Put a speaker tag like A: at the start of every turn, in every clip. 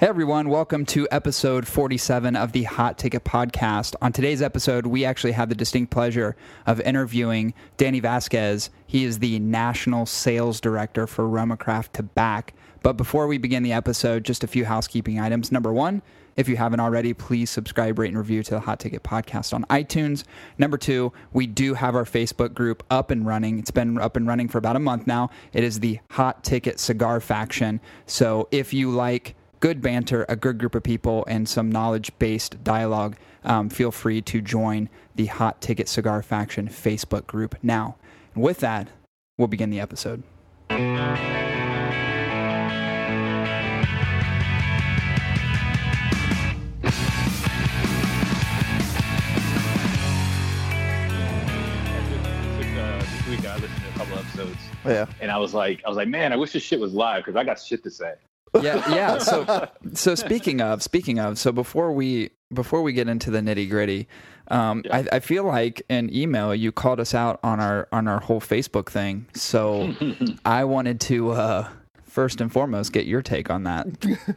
A: Hey everyone, welcome to episode 47 of the Hot Ticket Podcast. On today's episode, we actually have the distinct pleasure of interviewing Danny Vazquez. He is the National Sales Director for Romacraft Tobacco. But before we begin the episode, just a few housekeeping items. Number one, if you haven't already, please subscribe, rate, and review to the Hot Ticket Podcast on iTunes. Number two, we do have our Facebook group up and running. It's been up and running for about a month now. It is the Hot Ticket Cigar Faction. So if you like good banter, a good group of people, and some knowledge based dialogue, um, feel free to join the Hot Ticket Cigar Faction Facebook group now. And with that, we'll begin the episode.
B: this week I listened to a couple episodes,
C: Yeah.
B: and I was like, I was like, man, I wish this shit was live because I got shit to say.
A: Yeah, yeah. So, so speaking of, speaking of, so before we before we get into the nitty gritty, um, I, I feel like in email you called us out on our on our whole Facebook thing. So, I wanted to uh, first and foremost get your take on that.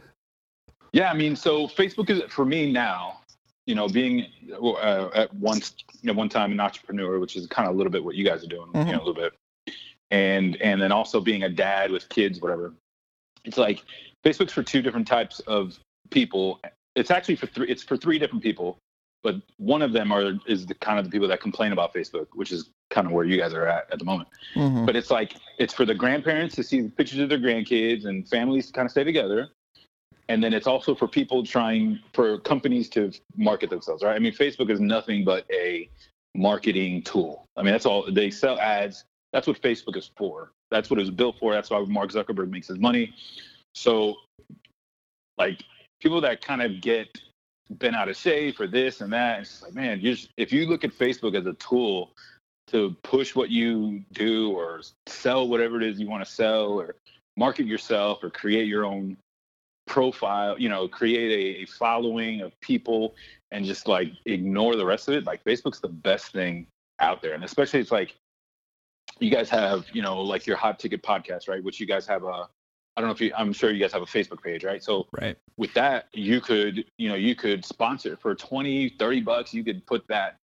B: Yeah, I mean, so Facebook is for me now. You know, being uh, at once, you know, one time an entrepreneur, which is kind of a little bit what you guys are doing, you know, a little bit, and and then also being a dad with kids, whatever. It's like Facebook's for two different types of people. It's actually for three. It's for three different people, but one of them are is the kind of the people that complain about Facebook, which is kind of where you guys are at at the moment.
C: Mhm.
B: But it's like it's for the grandparents to see pictures of their grandkids and families to kind of stay together. And then it's also for people trying for companies to market themselves, right? I mean, Facebook is nothing but a marketing tool. I mean, that's all they sell ads. That's what Facebook is for. That's what it was built for. That's why Mark Zuckerberg makes his money. So, like people that kind of get bent out of shape for this and that, it's like, man, you're just, if you look at Facebook as a tool to push what you do or sell whatever it is you want to sell or market yourself or create your own profile, you know, create a, a following of people and just like ignore the rest of it. Like Facebook's the best thing out there. And especially it's like you guys have, you know, like your hot ticket podcast, right? Which you guys have a I don't know if you I'm sure you guys have a Facebook page, right? So
A: Right.
B: with that, you could, you know, you could sponsor for 20, 30 bucks. You could put that,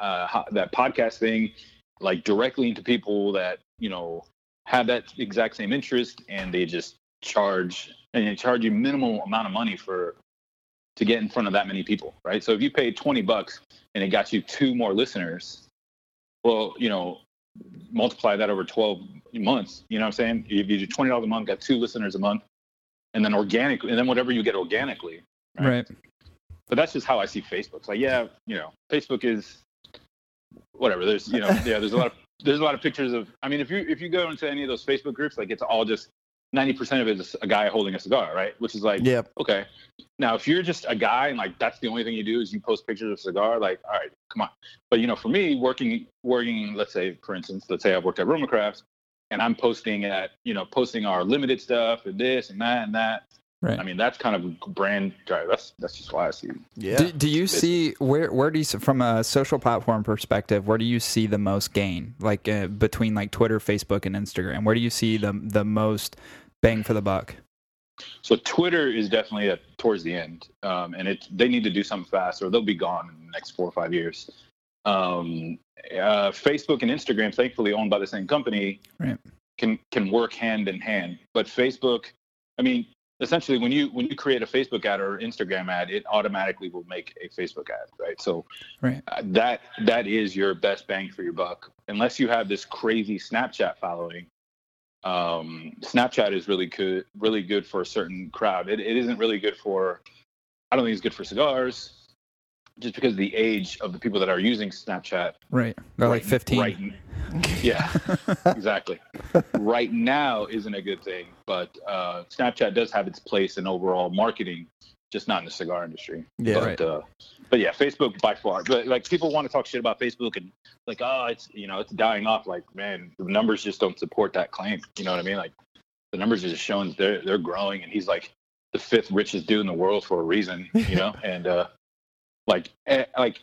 B: uh, that podcast thing like directly into people that, you know, have that exact same interest and they just charge and they charge you minimal amount of money for, to get in front of that many people, right? So if you paid 20 bucks and it got you two more listeners, well, you know, multiply that over 12 months, you know what I'm saying? If you do $20 a month, got two listeners a month, and then organic, and then whatever you get organically.
A: Right.
B: But that's just how I see Facebook. It's like, yeah, you know, Facebook is whatever. There's, you know, yeah, there's a lot of there's a lot of pictures of. I mean, if you if you go into any of those Facebook groups, like it's all just ninety percent of it is a guy holding a cigar, right? Which is like,
C: Yep.
B: okay. Now, if you're just a guy and like that's the only thing you do is you post pictures of cigar, like, all right, come on. But you know, for me, working working, let's say, for instance, let's say I've worked at Romacraft, and I'm posting at you know posting our limited stuff and this and that and that.
A: Right.
B: I mean, that's kind of brand drive. That's that's just why I see.
C: Yeah.
A: Do, do you see where where do you from a social platform perspective where do you see the most gain like uh, between like Twitter, Facebook, and Instagram? Where do you see the the most bang for the buck?
B: So Twitter is definitely at, towards the end, um, and it they need to do something fast, or they'll be gone in the next four or five years. Um, uh, Facebook and Instagram, thankfully owned by the same company,
A: Right.
B: can can work hand in hand. But Facebook, I mean, essentially, when you when you create a Facebook ad or Instagram ad, it automatically will make a Facebook ad, right? So
A: Right.
B: uh, that that is your best bang for your buck, unless you have this crazy Snapchat following um, Snapchat is really good, really good for a certain crowd. It, it isn't really good for, I don't think it's good for cigars, just because of the age of the people that are using Snapchat.
A: Right. They're like
B: right-
A: 15.
B: Right, yeah, exactly. right now isn't a good thing, but uh, Snapchat does have its place in overall marketing, just not in the cigar industry.
C: Yeah.
B: but,
A: Right.
B: uh, but yeah, Facebook by far. But like people want to talk shit about Facebook and like, oh, it's you know, it's dying off. Like, man, the numbers just don't support that claim. You know what I mean? Like, the numbers are just showing they're they're growing, and he's like the fifth richest dude in the world for a reason. You know, and uh, like eh, like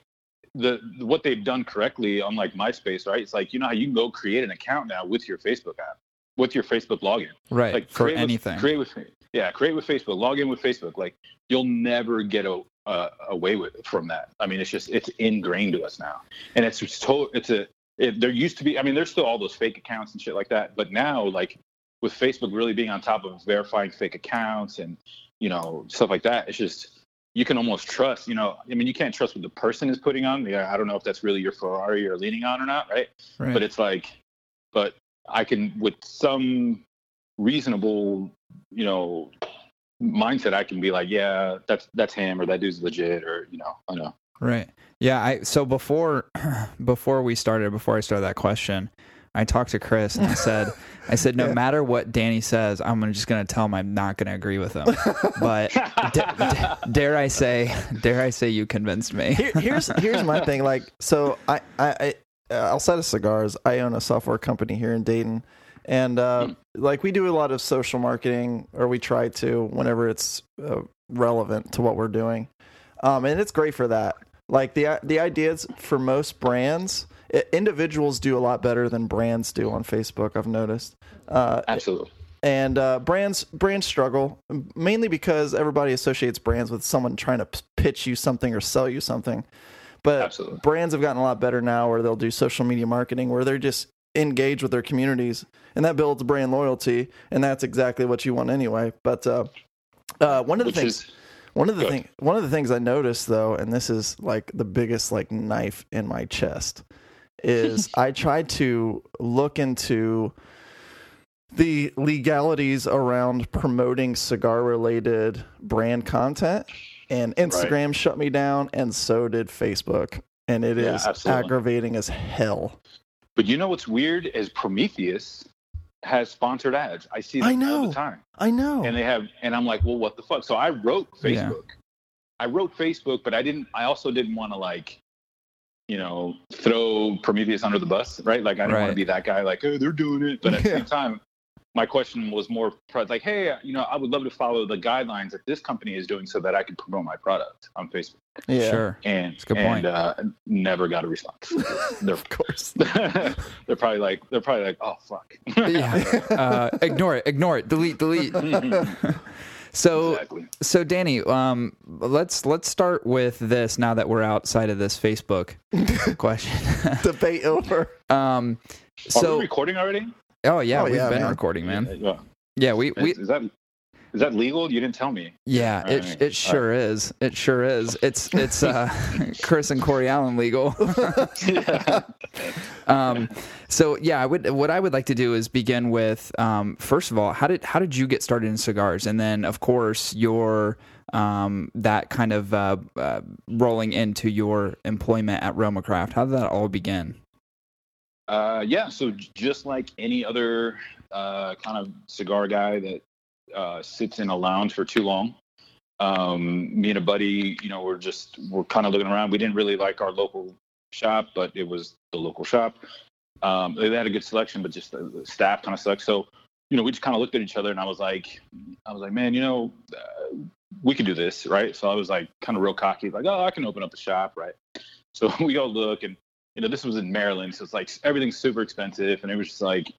B: the what they've done correctly, unlike MySpace, right? It's like you know how you can go create an account now with your Facebook app, with your Facebook login
A: Right.
B: like
A: for
B: create with-
A: anything.
B: create with Yeah, create with Facebook, log in with Facebook. Like you'll never get a, uh, away with from that. I mean, it's just it's ingrained to us now, and it's just to, it's a it, there used to be. I mean, there's still all those fake accounts and shit like that, but now like with Facebook really being on top of verifying fake accounts and you know stuff like that, it's just you can almost trust. You know, I mean, you can't trust what the person is putting on. I don't know if that's really your Ferrari you're leaning on or not, right?
A: Right.
B: But it's like, but I can with some reasonable, you know, mindset, I can be like, yeah, that's that's him or that dude's legit or you know, I know.
A: Right. Yeah. I so before before we started, before I started that question, I talked to Chris and I said, I said, no
C: Yeah.
A: matter what Danny says, I'm just going to tell him I'm not going to agree with him. But da- da- dare I say, dare I say, you convinced me.
C: Here, here's here's my thing. Like, so I I, I uh, outside of cigars, I own a software company here in Dayton, and uh, like we do a lot of social marketing, or we try to whenever it's uh, relevant to what we're doing, um, and it's great for that. Like the the ideas for most brands, i individuals do a lot better than brands do on Facebook. I've noticed. Uh,
B: Absolutely.
C: and uh, brands brands struggle mainly because everybody associates brands with someone trying to p- pitch you something or sell you something. But
B: Absolutely.
C: brands have gotten a lot better now, where they'll do social media marketing, where they're just engaged with their communities, and that builds brand loyalty, and that's exactly what you want anyway. But uh, uh, one of the
B: Which
C: things.
B: is
C: One of the thing, one of the things I noticed though, and this is like the biggest like knife in my chest, is I tried to look into the legalities around promoting cigar related brand content, and Instagram shut me down, and so did Facebook, and it
B: Yeah,
C: is
B: absolutely.
C: aggravating as hell.
B: But you know what's weird is Prometheus has sponsored ads. I see them
C: I
B: all
C: know.
B: the time.
C: I know.
B: And they have and I'm like, well, what the fuck? So I wrote
A: Yeah.
B: Facebook. I wrote Facebook, but I didn't I also didn't want to like, you know, throw Prometheus under the bus, right? Like I didn't want to be that guy like, oh, they're doing it. But at the
C: Yeah.
B: same time, my question was more like, hey, you know, I would love to follow the guidelines that this company is doing so that I can promote my product on Facebook.
C: yeah,
A: Sure.
B: And
A: a good
B: and
A: point.
B: uh, never got a response. they're
C: of course.
B: they're probably like they're probably like, oh fuck.
A: Yeah. Uh, ignore it. Ignore it. Delete. Delete. So
B: exactly.
A: So Danny, um, let's let's start with this now that we're outside of this Facebook question.
C: Debate over.
A: um,
B: Are we
A: so
B: recording already?
A: Oh yeah,
C: Oh,
A: we've
C: yeah,
A: been
C: man.
A: recording, man.
B: Yeah.
A: Yeah, we we
B: Is, is that is that legal? You didn't tell me.
A: yeah, it
B: right.
A: it sure is. It sure is. It's it's uh, Chris and Cory Allen legal. um, so yeah, I would. What I would like to do is begin with um, first of all, how did how did you get started in cigars, and then of course your um, that kind of uh, uh, rolling into your employment at Roma Craft. How did that all begin?
B: Uh, yeah. So just like any other uh, kind of cigar guy that uh, sits in a lounge for too long, um, me and a buddy, you know, we're just we're kind of looking around. We didn't really like our local shop, but it was the local shop. Um, they had a good selection, but just the, staff kind of sucked. So, you know, we just kind of looked at each other, and I was like, I was like, man, you know, uh, we could do this, right? So I was like, kind of real cocky, like, oh, I can open up a shop, right? So we go look, and you know, this was in Maryland, so it's like everything's super expensive, and it was just like,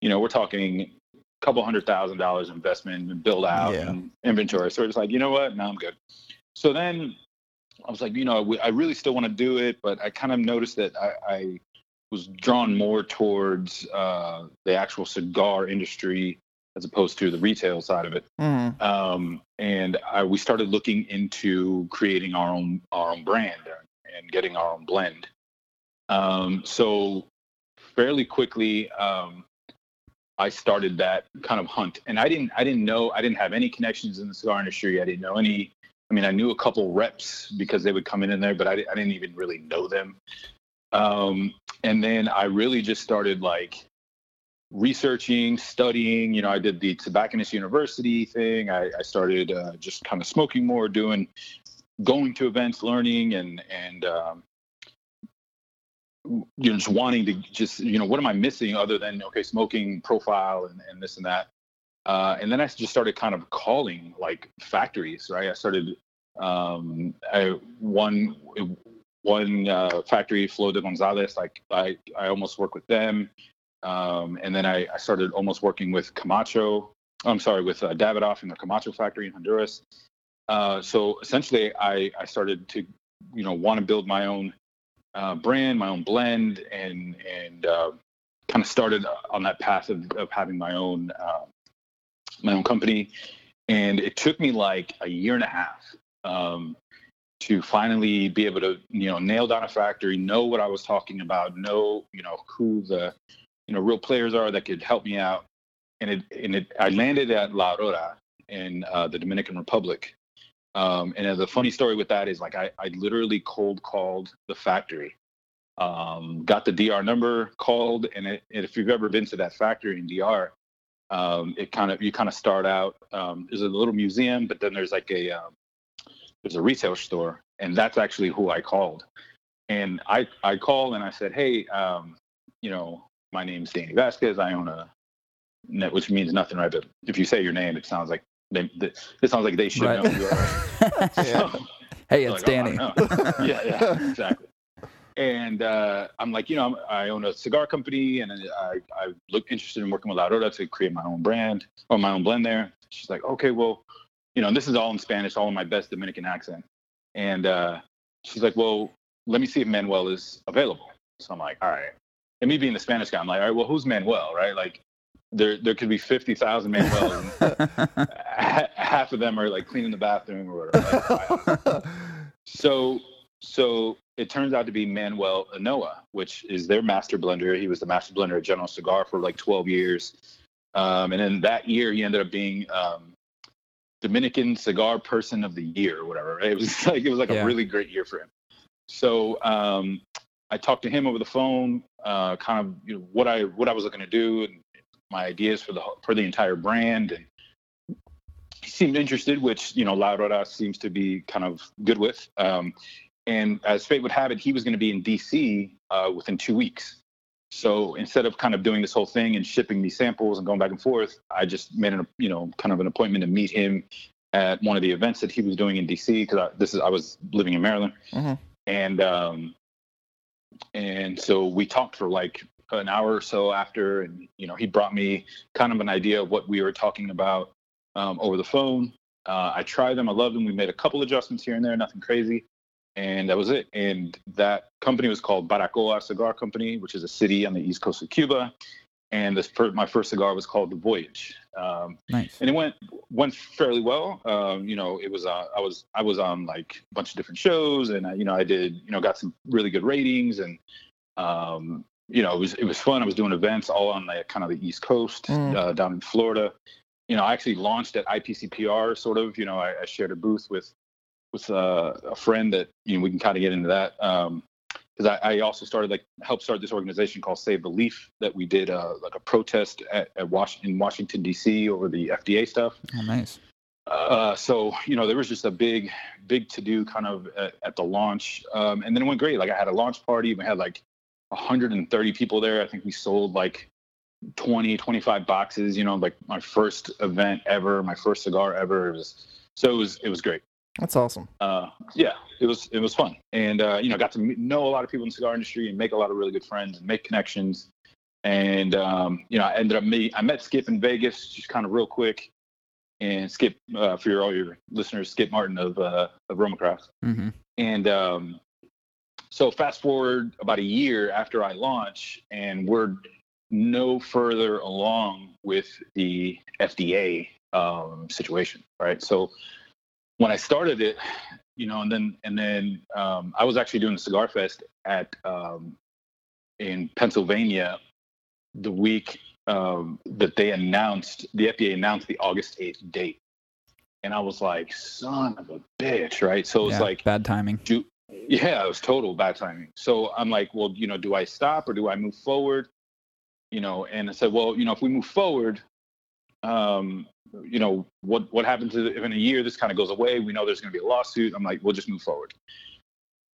B: you know, we're talking a couple hundred thousand dollars investment and build out
C: Yeah.
B: and inventory. So we're just like, you know what? No, I'm good. So then I was like, you know, I really still want to do it, but I kind of noticed that I, I was drawn more towards uh, the actual cigar industry as opposed to the retail side of it.
C: Mhm.
B: Um, and I, we started looking into creating our own our own brand and getting our own blend. Um, so fairly quickly, um, I started that kind of hunt, and I didn't I didn't know I didn't have any connections in the cigar industry. I didn't know any. I mean, I knew a couple reps because they would come in in there, but I, I didn't even really know them. Um, and then I really just started like researching, studying. You know, I did the Tobacconist University thing. I, I started uh, just kind of smoking more, doing, going to events, learning, and and um, you know, just wanting to just you know, what am I missing other than okay, smoking profile and, and this and that. Uh, and then I just started kind of calling like factories, right? I started um, I, one one uh, factory, Flor de Gonzalez. Like I, I almost work with them, um, and then I, I started almost working with Camacho I'm sorry, with uh, Davidoff in the Camacho factory in Honduras. Uh, so essentially, I, I started to, you know, want to build my own uh, brand, my own blend, and and uh, kind of started on that path of, of having my own uh, my own company. And it took me like a year and a half um, to finally be able to, you know, nail down a factory, know what I was talking about, know, you know, who the, you know, real players are that could help me out. And it, and it, I landed at La Aurora in uh, the Dominican Republic. Um, and the funny story with that is like I, I literally cold called the factory, um, got the DR number, called, and, it, and if you've ever been to that factory in DR, um, it kind of you kind of start out. Um, there's a little museum, but then there's like a um, there's a retail store, and that's actually who I called. And I I called and I said, hey, um, you know, my name's Danny Vazquez. I own a net, which means nothing, right? But if you say your name, it sounds like they, they, it sounds like they should
A: Right.
B: know. Who you are.
C: Yeah.
B: So-
A: hey, it's
B: oh,
A: Danny.
B: I know. yeah, yeah, exactly. And uh, I'm like, you know, I'm, I own a cigar company, and I, I look interested in working with La Aurora to create my own brand or my own blend there. She's like, okay, well, you know, and this is all in Spanish, all in my best Dominican accent. And uh, she's like, well, let me see if Manuel is available. So I'm like, all right. And me being the Spanish guy, I'm like, all right, well, who's Manuel, right? Like, there there could be fifty thousand Manuels, and half of them are like cleaning the bathroom or whatever. So so it turns out to be Manuel Inoa, which is their master blender. He was the master blender at General Cigar for like 12 years. Um, and then that year he ended up being um, Dominican Cigar Person of the Year or whatever. Right? It was like it was like
A: Yeah.
B: a really great year for him. So um, I talked to him over the phone, uh, kind of you know, what I what I was looking to do and my ideas for the for the entire brand and he seemed interested, which you know La Aurora seems to be kind of good with. Um, and as fate would have it, he was going to be in DC uh, within two weeks. So instead of kind of doing this whole thing and shipping these samples and going back and forth, I just made an you know kind of an appointment to meet him at one of the events that he was doing in DC because this is I was living in Maryland,
C: Mhm.
B: and um, and so we talked for like an hour or so after, and you know he brought me kind of an idea of what we were talking about um, over the phone. Uh, I tried them. I loved them. We made a couple adjustments here and there, nothing crazy. And that was it. And that company was called Baracoa Cigar Company, which is a city on the east coast of Cuba. And this my first cigar was called the Voyage. Um,
A: nice.
B: and it went went fairly well. Um, you know, it was uh, I was I was on like a bunch of different shows, and I, you know I did you know got some really good ratings, and um, you know it was it was fun. I was doing events all on the kind of the East Coast
C: Mm.
B: uh, down in Florida. You know, I actually launched at IPCPR, sort of. You know, I, I shared a booth with with uh, a friend that you know we can kind of get into that. Um, because I, I also started like helped start this organization called Save the Leaf that we did uh, like a protest at, at Was- in Washington D.C. over the FDA stuff.
A: Oh, nice.
B: Uh, so you know there was just a big, big to do kind of at, at the launch, um, and then it went great. Like I had a launch party. We had like 130 people there. I think we sold like 20, 25 boxes. You know, like my first event ever, my first cigar ever. It was so it was it was great
C: That's awesome.
B: uh, yeah, it was it was fun, and uh, you know, got to know a lot of people in the cigar industry and make a lot of really good friends and make connections. And um, you know, I ended up meet I met Skip in Vegas, just kind of real quick. And Skip, uh, for your, all your listeners, Skip Martin of uh, of Romacraft.
A: hmm
B: And um, so fast forward about a year after I launch, and we're no further along with the FDA um, situation, right? So when I started it, you know, and then and then um, I was actually doing the Cigar Fest at um, in Pennsylvania the week um, that they announced the FDA announced the August eighth date, and I was like, son of a bitch, right? So it's
A: Yeah,
B: like
A: bad timing.
B: do yeah it was total bad timing. So i'm like well you know do i stop or do i move forward? You know and i said well you know if we move forward um you know what what happens if in a year this kind of goes away? We know there's going to be a lawsuit. I'm like we'll just move forward.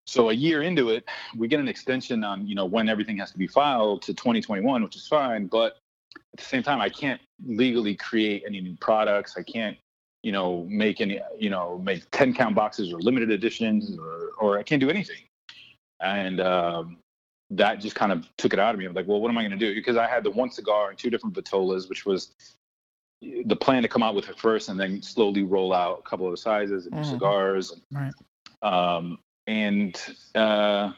B: So a year into it we get an extension on you know when everything has to be filed to 2021 which is fine but at the same time i can't legally create any new products. I can't you know, make any, you know, make 10 count boxes or limited editions or, or I can't do anything. And um, that just kind of took it out of me. I'm like, well, what am I going to do? Because I had the one cigar and two different Vitolas, which was the plan to come out with it first and then slowly roll out a couple of sizes and
C: Mhm.
B: cigars. And,
A: Right.
B: Um, and uh,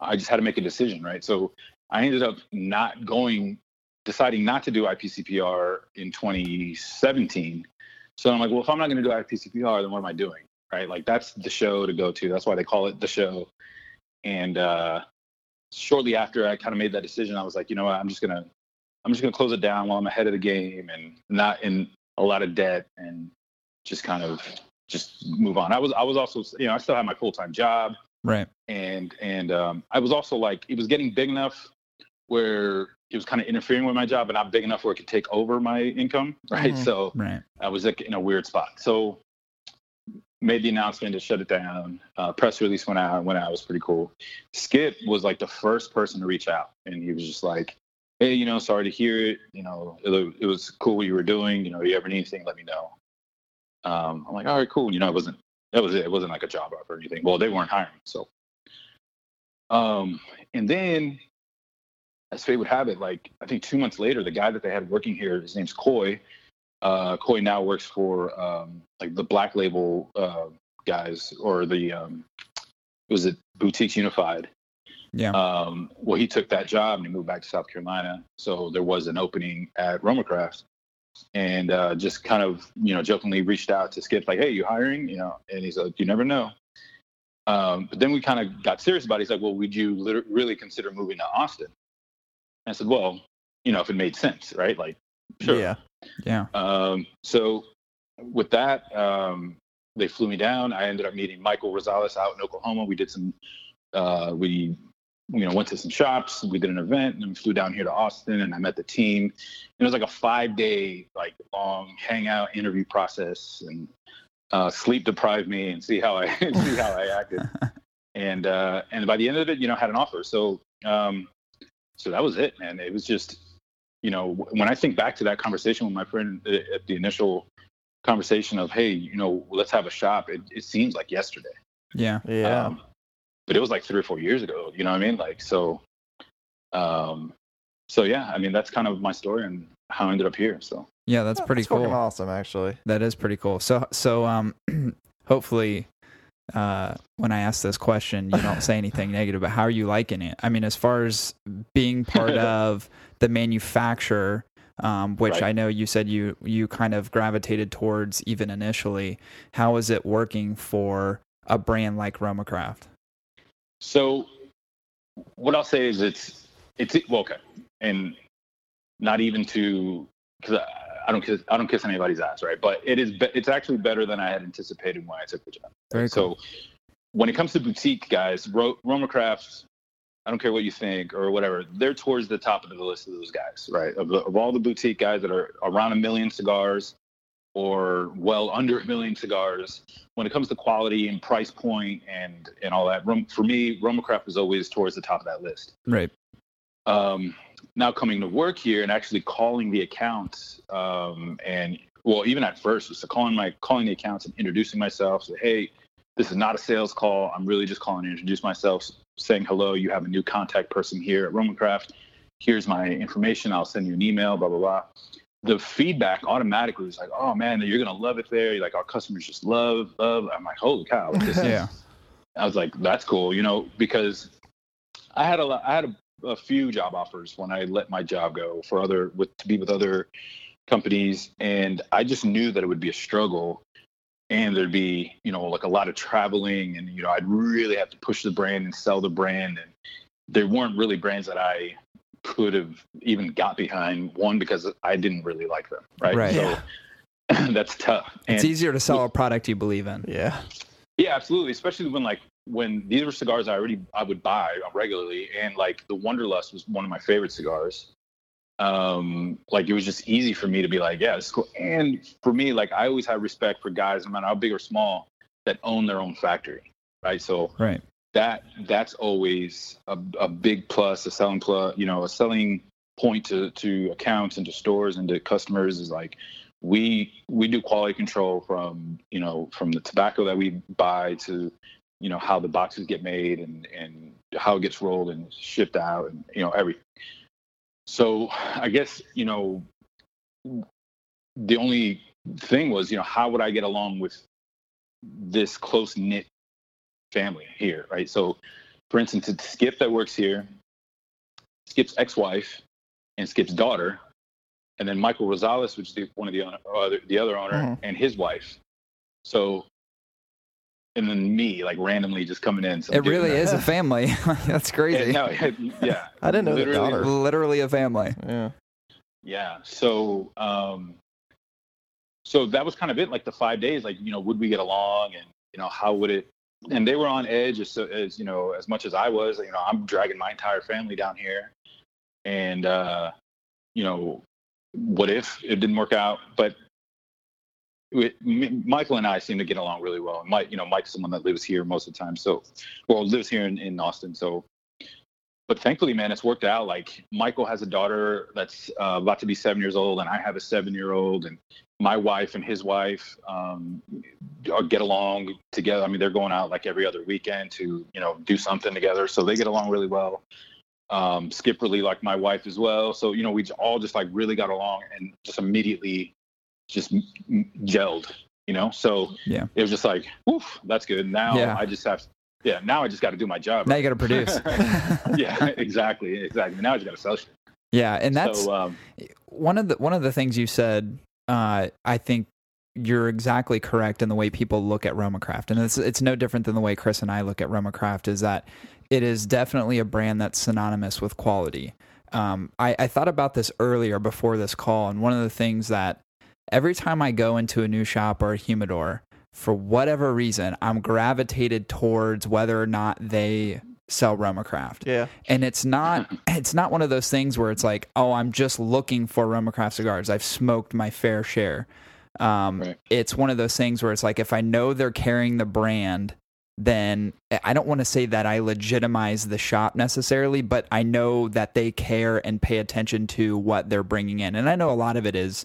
B: I just had to make a decision, right? So I ended up not going, deciding not to do IPCPR in 2017. So I'm like, well, if I'm not going to do IPCPR, then what am I doing? Right? Like that's the show to go to. That's why they call it the show. And uh, shortly after I kind of made that decision, I was like, you know what? I'm just gonna, I'm just gonna close it down while I'm ahead of the game and not in a lot of debt and just kind of just move on. I was, I was also, you know, I still had my full time job
A: Right.
B: and and um, I was also like it was getting big enough where it was kind of interfering with my job, but not big enough where it could take over my income, right?
C: Mhm.
B: So
A: Right.
B: I was like in a weird spot. So made the announcement to shut it down. Uh, press release went out. Went out. It was pretty cool. Skip was like the first person to reach out, and he was just like, "Hey, you know, sorry to hear it. You know, it, it was cool what you were doing. You know, if you ever need anything, let me know." Um, I'm like, "All right, cool." You know, it wasn't that was it. It wasn't like a job offer or anything. Well, they weren't hiring, so. Um, and then, as fate would have it, like I think two months later, the guy that they had working here, his name's Coy. Uh, Coy now works for um, like the Black Label uh, guys or the um, was it Boutiques Unified.
A: Yeah.
B: Um, well, he took that job and he moved back to South Carolina. So there was an opening at Romacraft, and uh, just kind of you know jokingly reached out to Skip like, "Hey, you hiring?" You know, and he's like, "You never know." Um, but then we kind of got serious about it. He's like, "Well, would you lit- really consider moving to Austin?" And I said, "Well, you know, if it made sense, right? Like, sure."
C: Yeah.
A: Yeah.
B: Um, so with that, um, they flew me down. I ended up meeting Michael Rosales out in Oklahoma. We did some, uh, we, you know, went to some shops. We did an event, and flew down here to Austin, and I met the team. It was like a five-day, like long hangout interview process, and uh, sleep deprived me, and see how I see how I acted. And uh, and by the end of it, you know, had an offer. So um, so that was it, man. It was just you know, when I think back to that conversation with my friend uh, at the initial conversation of, hey, you know, let's have a shop, it, it seems like yesterday.
A: Yeah.
C: Yeah.
B: Um, but it was like three or four years ago. You know what I mean? Like, so, um, so yeah, I mean, that's kind of my story and how I ended up here. So,
A: Yeah. That's pretty
C: That's
A: cool.
C: awesome, actually.
A: That is pretty cool. So so um hopefully uh when I ask this question you don't say anything negative, but how are you liking it? I mean as far as being part of the manufacturer um, which
B: Right.
A: I know you said you you kind of gravitated towards even initially. How is it working for a brand like Romacraft?
B: so what I'll say is it's, it's, well, okay. And not even to, cause I, don't kiss, I don't kiss anybody's ass, right? But it is, it's actually better than I had anticipated when I took the job.
A: Very cool.
B: So when it comes to boutique guys, Ro- Romacraft, I don't care what you think or whatever, they're towards the top of the list of those guys, right? Of, the, of all the boutique guys that are around a million cigars or well under a million cigars, when it comes to quality and price point and and all that, for me, Romacraft is always towards the top of that list
A: Right.
B: um, now coming to work here and actually calling the accounts um, and well even at first just calling my calling the accounts and introducing myself say hey this is not a sales call. I'm really just calling to introduce myself saying hello. You have a new contact person here at romacraft here's my information. I'll send you an email blah blah blah. The feedback automatically was like oh man you're gonna love it there. Like our customers just love love. I'm like holy cow
A: Yeah.
B: I was like, that's cool, you know, because I had a lot, I had a, a few job offers when I let my job go for other with to be with other companies, and I just knew that it would be a struggle, and there'd be you know like a lot of traveling, and you know I'd really have to push the brand and sell the brand, and there weren't really brands that I could have even got behind. One because I didn't really like them, right?
A: Right.
B: So that's tough.
A: It's easier to sell a product you believe in.
C: Yeah.
B: yeah, absolutely. Especially when like when these were cigars I already I would buy regularly, and like the Wunderlust was one of my favorite cigars. Um, like it was just easy for me to be like, yeah, it's cool. And for me, like I always have respect for guys, no matter how big or small, that own their own factory, right? So
A: Right.
B: that that's always a, a big plus, a selling plus, you know, a selling point to to accounts and to stores and to customers is like we we do quality control from you know from the tobacco that we buy to you know how the boxes get made and and how it gets rolled and shipped out and you know everything. So I guess you know the only thing was, you know, how would I get along with this close knit family here, right? So, for instance, it's Skip that works here, Skip's ex-wife, and Skip's daughter, and then Michael Rosales, which is the, one of the other, the other owner,
C: Mhm.
B: and his wife. So, and then me, like randomly just coming in. some
A: It really is a family. That's crazy.
B: no, yeah.
C: I didn't know the
B: Literally-
C: daughter.
A: Literally a family.
C: Yeah.
B: Yeah. So, um, so that was kind of it. Like the five days, like you know, would we get along, and you know, how would it? And they were on edge as as you know, as much as I was. You know, I'm dragging my entire family down here, and uh, you know, what if it didn't work out? But Michael and I seem to get along really well. Mike, you know, Mike's someone that lives here most of the time, so well lives here in, in Austin, so but thankfully, man, it's worked out. Like Michael has a daughter that's uh, about to be seven years old, and I have a seven-year-old, and my wife and his wife um, get along together. I mean, they're going out like every other weekend to you know do something together, so they get along really well. Um, Skip really liked my wife as well, so you know we all just like really got along and just immediately just gelled. You know, so
A: Yeah.
B: it was just like, woof, that's good. Now
A: Yeah.
B: I just have, yeah, now I just got to do my job.
A: Now you got to produce.
B: yeah, exactly, exactly. Now I just got to sell shit.
A: yeah, and that's
B: so, um,
A: one of the one of the things you said. Uh, I think you're exactly correct in the way people look at Romacraft, and it's it's no different than the way Chris and I look at Romacraft. Is that it is definitely a brand that's synonymous with quality. Um, I, I thought about this earlier before this call, and one of the things that every time I go into a new shop or a humidor, for whatever reason, I'm gravitated towards whether or not they sell Romacraft
C: Yeah.
A: and it's not it's not one of those things where it's like oh i'm just looking for Romacraft cigars i've smoked my fair share um,
B: Right.
A: it's one of those things where it's like if i know they're carrying the brand then i don't want to say that i legitimize the shop necessarily but i know that they care and pay attention to what they're bringing in and i know a lot of it is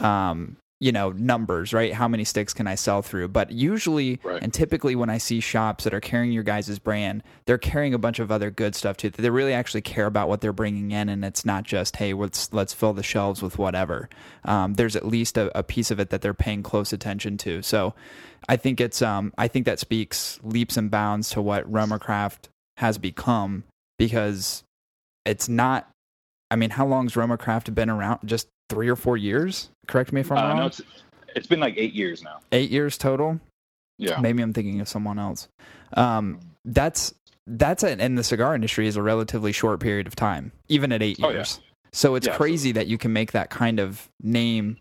A: um, you know numbers right? How many sticks can i sell through? But usually
B: Right.
A: and typically when i see shops that are carrying your guys' brand they're carrying a bunch of other good stuff too they really actually care about what they're bringing in and it's not just hey let's let's fill the shelves with whatever. Um, there's at least a, a piece of it that they're paying close attention to. So i think it's um, i think that speaks leaps and bounds to what Romacraft has become because it's not i mean how long's Romacraft been around? Just three or four years correct me if i'm
B: uh,
A: wrong
B: no, it's it's been like eight years now.
A: eight years total
B: Yeah,
A: maybe i'm thinking of someone else um, that's that's a, in the cigar industry is a relatively short period of time even at eight
B: Oh, yeah.
A: years so it's
B: Yeah,
A: crazy that you can make that kind of name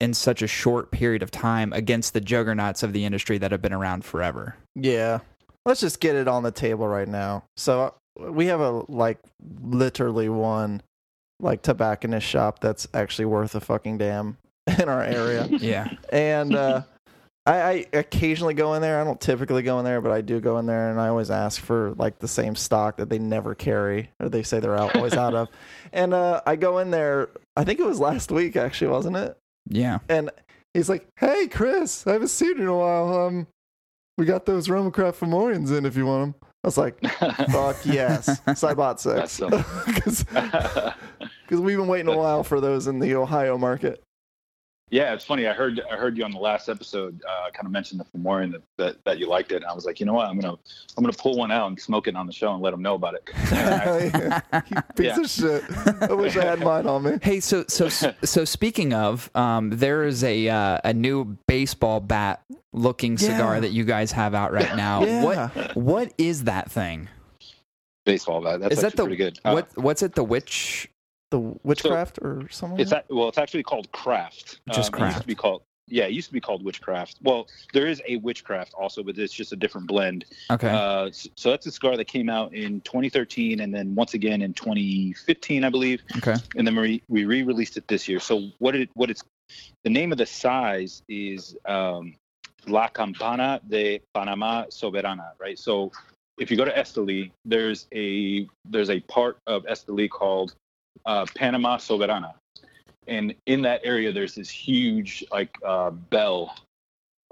A: in such a short period of time against the juggernauts of the industry that have been around forever
C: Yeah. Let's just get it on the table right now. So uh, we have a like literally one like tobacconist shop that's actually worth a fucking damn in our area.
A: yeah
C: and uh, I, I occasionally go in there. I don't typically go in there, but I do go in there, and I always ask for like the same stock that they never carry, or they say they're out, always out of. And uh, I go in there. I think it was last week, actually, wasn't it?
A: yeah
C: And he's like, "Hey, Chris, I haven't seen you in a while. Um, we got those Romacraft Fomorians in if you want them." I was like, "Fuck yes!" So I bought six because we've been waiting a while for those in the Ohio market.
B: yeah, it's funny. I heard I heard you on the last episode uh, kind of mention the Fomorian that, that that you liked it, and I was like, you know what, I'm gonna I'm gonna pull one out and smoke it on the show and let them know about it. I-
C: you piece
B: Yeah.
C: of shit. I wish I had mine on me.
A: Hey, so so so speaking of, um, there is a uh, a new baseball bat looking cigar
C: Yeah.
A: that you guys have out right now.
C: Yeah.
A: What what is that thing?
B: baseball, bat. that's
A: is that the
B: pretty good. Uh,
A: what what's it? The witch?
C: The witchcraft or something?
B: It's a, well, it's actually called craft.
A: Just
B: Um, It used
A: craft.
B: to be called yeah, it used to be called witchcraft. Well, there is a witchcraft also, but it's just a different blend.
A: Okay.
B: Uh, so that's a cigar that came out in 2013, and then once again in 2015, I believe,
A: okay.
B: and then we we re-released it this year. So what it what it's the name of the size is um, La Campana de Panama Soberana, right? So if you go to Esteli, there's a there's a part of Esteli called uh, Panama Soberana, and in that area there's this huge like uh, bell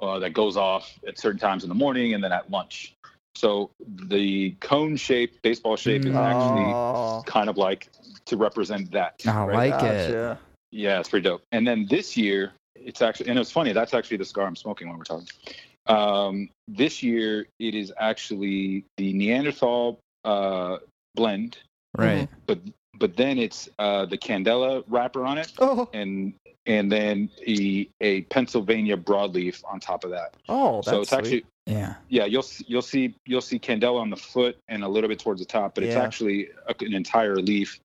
B: uh, that goes off at certain times in the morning and then at lunch. So the cone shape, baseball shape, is actually kind of like to represent that.
A: I
B: right?
A: like it.
C: gotcha.
B: Yeah, it's pretty dope. And then this year, it's actually, and it's funny, that's actually the cigar I'm smoking when we're talking. Um, this year, it is actually the Neanderthal uh, blend,
A: Right.
B: but but then it's uh, the Candela wrapper on it,
C: Oh,
B: and and then a, a Pennsylvania broadleaf on top of that.
C: oh, that's
B: so it's
C: sweet.
B: actually
A: Yeah.
B: yeah, you'll you'll see you'll see Candela on the foot and a little bit towards the top, but it's actually a, an entire leaf,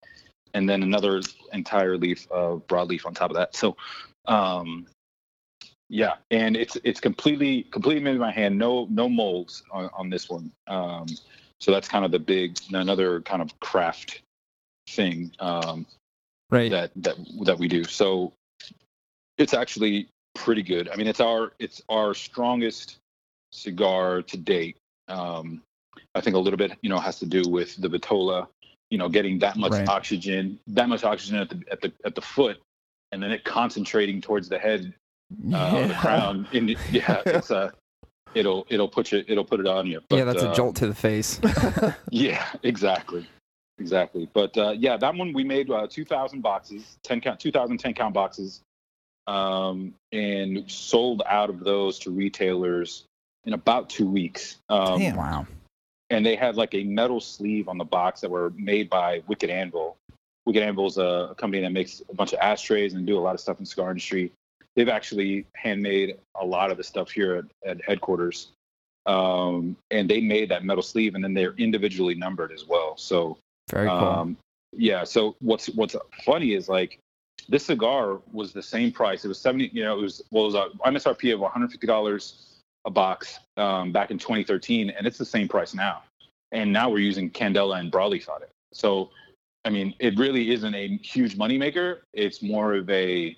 B: and then another entire leaf of broadleaf on top of that. So, um, yeah, and it's it's completely completely made by hand, no no molds on, on this one. Um, so that's kind of the big another kind of craft thing um,
A: Right.
B: that that that we do. So it's actually pretty good. I mean, it's our it's our strongest cigar to date. Um, I think a little bit, you know, has to do with the Vitola, you know, getting that much
A: Right.
B: oxygen, that much oxygen at the at the at the foot, and then it concentrating towards the head, uh, the
C: Yeah.
B: crown. In the, yeah, it's a it'll it'll put you it'll put it on you. But,
A: yeah, that's a
B: uh,
A: jolt to the face.
B: yeah, exactly. Exactly. But uh, yeah, that one we made uh, 2,000 boxes, 10 count, 2,010 count boxes, um, and sold out of those to retailers in about two weeks. Um,
C: Damn.
A: wow.
B: and they had like a metal sleeve on the box that were made by Wicked Anvil. Wicked Anvil is a, a company that makes a bunch of ashtrays and do a lot of stuff in the cigar industry. They've actually handmade a lot of the stuff here at, at headquarters. Um, and they made that metal sleeve and then they're individually numbered as well. So,
A: Very cool.
B: um, yeah. So what's, what's funny is like this cigar was the same price. It was 70, you know, it was, well, it was a MSRP of $150 a box um, back in 2013, and it's the same price now. And now we're using Candela and broadleaf on it. So, I mean, it really isn't a huge moneymaker. It's more of a,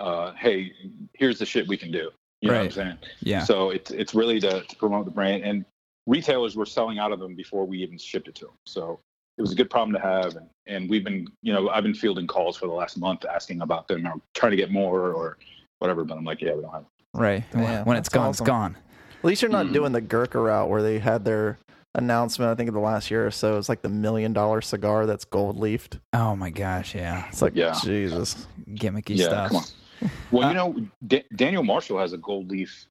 B: uh, hey, here's the shit we can do. You know what I'm saying?
A: yeah.
B: So it's it's really to, to promote the brand, and retailers were selling out of them before we even shipped it to them. So it was a good problem to have, and, and we've been, you know, I've been fielding calls for the last month asking about them or trying to get more or whatever. But I'm like, yeah, we don't have.
A: right.
C: Yeah,
A: when it's
C: that's
A: gone,
C: awesome.
A: it's gone.
C: At least you're not
B: Mhm.
C: doing the Gurkha route where they had their announcement. I think in the last year or so, it's like the million dollar cigar that's gold leafed.
A: Oh my gosh. Yeah.
C: It's like
B: Yeah.
C: Jesus.
A: Gimmicky
B: yeah,
A: stuff.
B: come on. Well,
A: Uh,
B: you know, D- Daniel Marshall has a gold leaf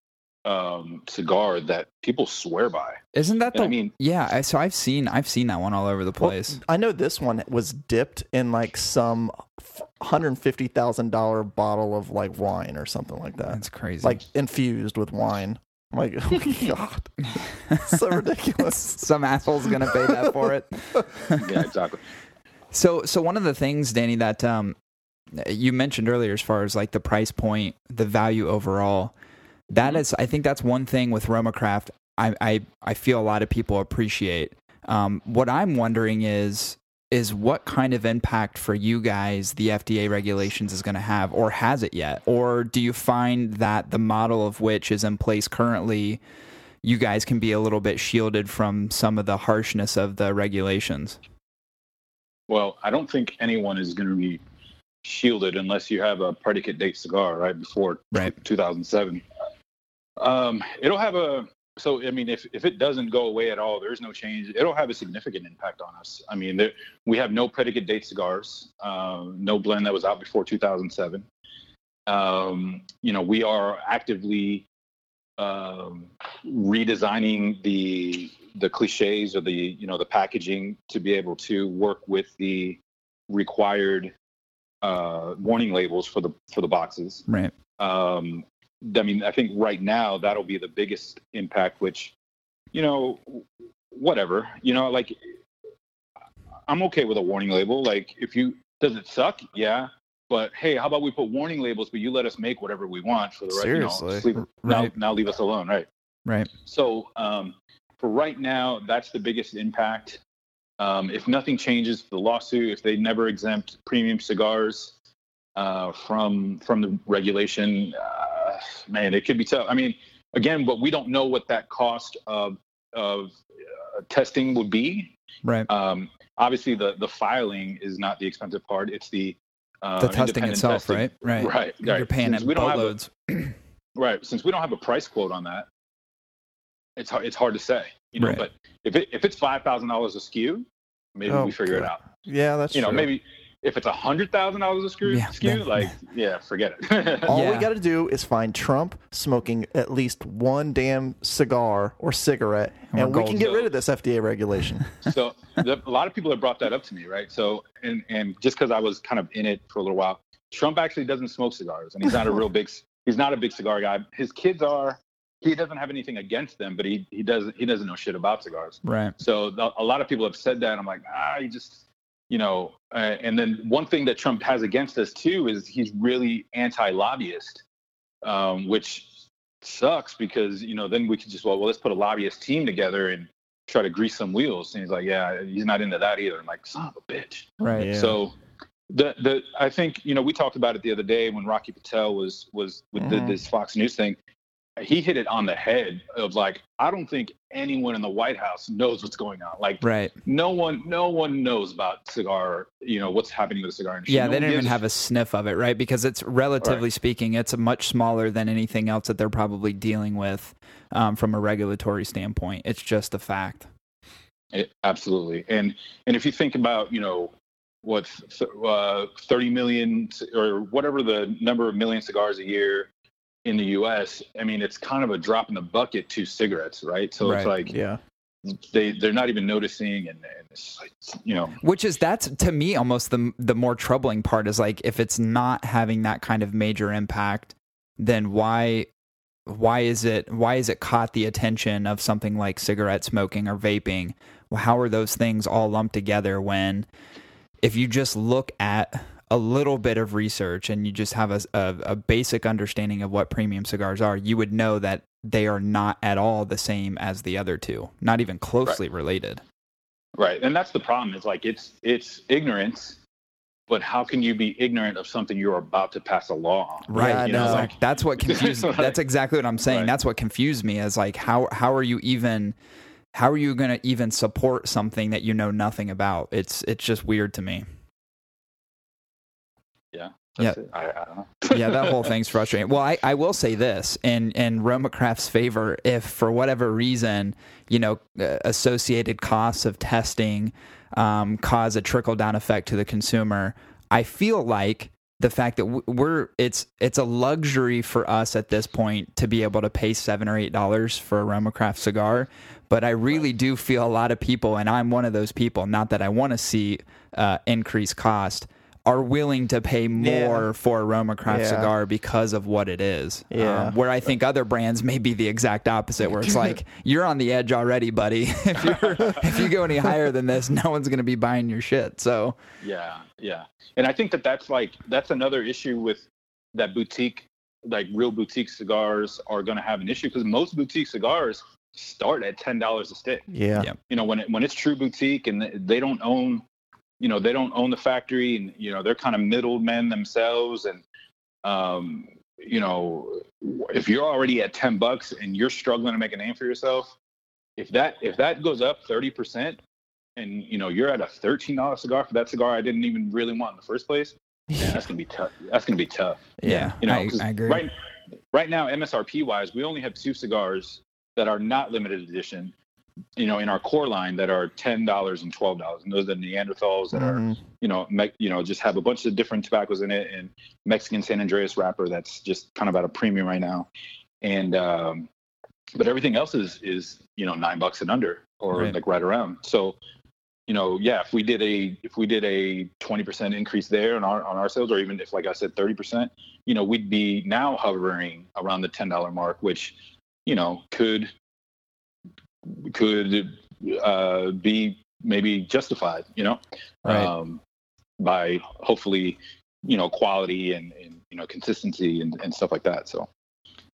B: um, cigar that people swear by.
A: Isn't that the?
B: I mean,
A: yeah. I- So I've seen I've seen that one all over the
C: Well,
A: place.
C: I know this one was dipped in like some hundred fifty thousand dollar bottle of like wine or something like that,
A: That's crazy.
C: like infused with wine. I'm like, oh my god, so ridiculous.
A: Some asshole's gonna pay that for it.
B: yeah, exactly.
A: So, so one of the things, Danny, that um, you mentioned earlier, as far as like the price point, the value overall, that
B: Mhm.
A: I think that's one thing with Romacraft. I, I, I feel a lot of people appreciate. Um, what I'm wondering is, is what kind of impact for you guys the FDA regulations is going to have, or has it yet, or do you find that the model of which is in place currently? You guys can be a little bit shielded from some of the harshness of the regulations.
B: Well, I don't think anyone is going to be shielded unless you have a predicate date cigar right before
A: Right.
B: 2007. Um, it'll have a so I mean, if if it doesn't go away at all, there's no change. It'll have a significant impact on us. I mean, there, we have no predicate date cigars, um, no blend that was out before 2007. Um, you know, we are actively um, redesigning the the cliches or the you know the packaging to be able to work with the required uh, warning labels for the for the boxes.
A: Right.
B: Um, I mean, I think right now that'll be the biggest impact. Which, you know, whatever. You know, like I'm okay with a warning label. Like, if you does it suck? Yeah. But hey, how about we put warning labels, but you let us make whatever we want for the rest. You know,
C: Seriously.
B: leave- now,
A: Right.
B: now leave us alone, right?
A: Right.
B: So um, for right now, that's the biggest impact. Um, if nothing changes for the lawsuit, if they never exempt premium cigars uh, from from the regulation, uh, man, it could be tough. I mean, again, but we don't know what that cost of of uh, testing would be.
A: Right.
B: Um, obviously, the the filing is not the expensive part; it's the uh,
A: the testing itself,
B: testing.
A: right? Right.
B: Right.
A: You're
B: right.
A: paying
B: Since
A: it
B: we don't have a- Right. Since we don't have a price quote on that, it's hard. It's hard to say. You know,
A: Right.
B: but if it if it's five thousand dollars a SKU, maybe
C: Oh,
B: we figure it out.
C: Yeah, that's
B: You know,
C: true.
B: maybe if it's a hundred thousand dollars a screw
A: Yeah,
B: SKU,
A: then-
B: like yeah, forget it.
C: All we got to do is find Trump smoking at least one damn cigar or cigarette,
A: And we're
C: and we can
A: golden.
C: get rid of this FDA regulation.
B: so the, a lot of people have brought that up to me, right? So and and just because I was kind of in it for a little while, Trump actually doesn't smoke cigars, and he's not a real big he's not a big cigar guy. His kids are. He doesn't have anything against them, but he he doesn't he doesn't know shit about cigars.
A: Right.
B: So the, a lot of people have said that. I'm like, ah, you just, you know. Uh, and then one thing that Trump has against us too is he's really anti-lobbyist, um, which sucks because you know then we could just well, well let's put a lobbyist team together and try to grease some wheels. And he's like, yeah, he's not into that either. I'm like, son of a bitch.
A: Right.
C: Yeah.
B: So. The, the I think you know we talked about it the other day when Rocky Patel was was with the,
C: Mhm.
B: this Fox News thing he hit it on the head of like I don't think anyone in the White House knows what's going on. Like
A: Right.
B: no one no one knows about cigar, you know, what's happening with the cigar industry.
A: Yeah,
B: No
A: they don't even have a sniff of it, right? Because it's relatively speaking, it's much smaller than anything else that they're probably dealing with um, from a regulatory standpoint. It's just a fact.
B: It- absolutely. And and if you think about, you know, what uh, 30 million or whatever the number of million cigars a year in the US, I mean, it's kind of a drop in the bucket to cigarettes, right? So it's like
C: Yeah,
B: they they're not even noticing and, and it's like, you know,
A: Which is that's to me almost the the more troubling part is like if it's not having that kind of major impact, then why why is it why is it caught the attention of something like cigarette smoking or vaping? Well, how are those things all lumped together when if you just look at a little bit of research and you just have a, a, a basic understanding of what premium cigars are, you would know that they are not at all the same as the other two, not even closely related.
B: Right, and that's the problem. Is like it's it's ignorance, but how can you be ignorant of something you're about to pass a law on?
A: Right.
C: Yeah,
B: you know,
C: no.
B: like
A: that's what confused.
B: Like-
A: that's exactly what I'm saying.
B: Right.
A: That's what confused me. Is like how how are you even how are you going to even support something that you know nothing about? It's it's just weird to me.
B: Yeah,
A: Yeah.
B: I, I don't know.
A: yeah, that whole thing's frustrating. Well, I, I will say this in in Roma Craft's favor, if for whatever reason, you know, uh, associated costs of testing um, cause a trickle down effect to the consumer, I feel like the fact that we're it's it's a luxury for us at this point to be able to pay seven or eight dollars for a Roma Craft cigar. But I really do feel a lot of people, and I'm one of those people. Not that I want to see uh, increased cost. Are willing to pay more
C: Yeah.
A: for a Roma Craft
C: Yeah.
A: cigar because of what it is.
C: Yeah.
A: Um, where I think other brands may be the exact opposite, where it's like you're on the edge already, buddy. if you're if you go any higher than this, no one's going to be buying your shit. So
B: Yeah, yeah, and I think that that's like that's another issue with that boutique, like real boutique cigars are going to have an issue because most boutique cigars start at ten dollars a stick.
C: yeah,
A: Yeah.
B: You know, when it, when it's true boutique and they don't own, you know, they don't own the factory and you know they're kind of middlemen themselves and, um, you know, if you're already at ten bucks and you're struggling to make a name for yourself, if that if that goes up thirty percent and you know you're at a thirteen dollar cigar for that cigar I didn't even really want in the first place, yeah, that's gonna be tough. That's gonna be tough.
A: yeah,
B: You know,
A: I, I agree.
B: Right, right now, MSRP wise, we only have two cigars that are not limited edition. You know, in our core line that are ten dollars and twelve dollars, and those are the Neanderthals that are
C: Mhm.
B: you know, me, you know, just have a bunch of different tobaccos in it, and Mexican San Andreas wrapper that's just kind of at a premium right now, and um, but everything else is is you know nine bucks and under or
A: Right.
B: like right around. So, you know, yeah, if we did a if we did a twenty percent increase there on our on our sales, or even if like I said thirty percent, you know, we'd be now hovering around the ten dollar mark, which you know could could uh, be maybe justified. You know
A: Right.
B: um, by hopefully you know quality and, and you know consistency and, and stuff like that so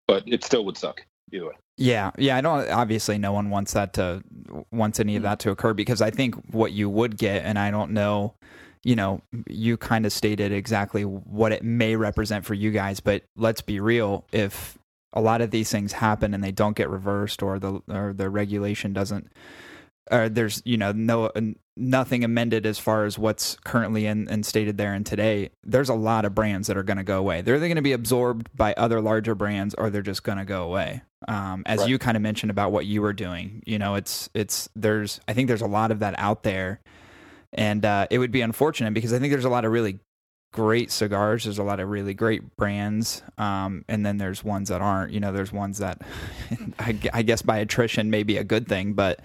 B: but it still would suck either way
A: Yeah, yeah. I don't. Obviously, no one wants that to wants any of that to occur because I think what you would get, and I don't know. You know, you kind of stated exactly what it may represent for you guys, but let's be real. If a lot of these things happen and they don't get reversed, or the or the regulation doesn't, or there's you know no nothing amended as far as what's currently in and stated there and today, there's a lot of brands that are going to go away. They're either going to be absorbed by other larger brands or they're just going to go away. Um, as
B: Right.
A: you kind of mentioned about what you were doing, you know, it's it's there's I think there's a lot of that out there and uh, it would be unfortunate because I think there's a lot of really great cigars. There's a lot of really great brands, um, and then there's ones that aren't. You know, there's ones that I, I guess by attrition may be a good thing, but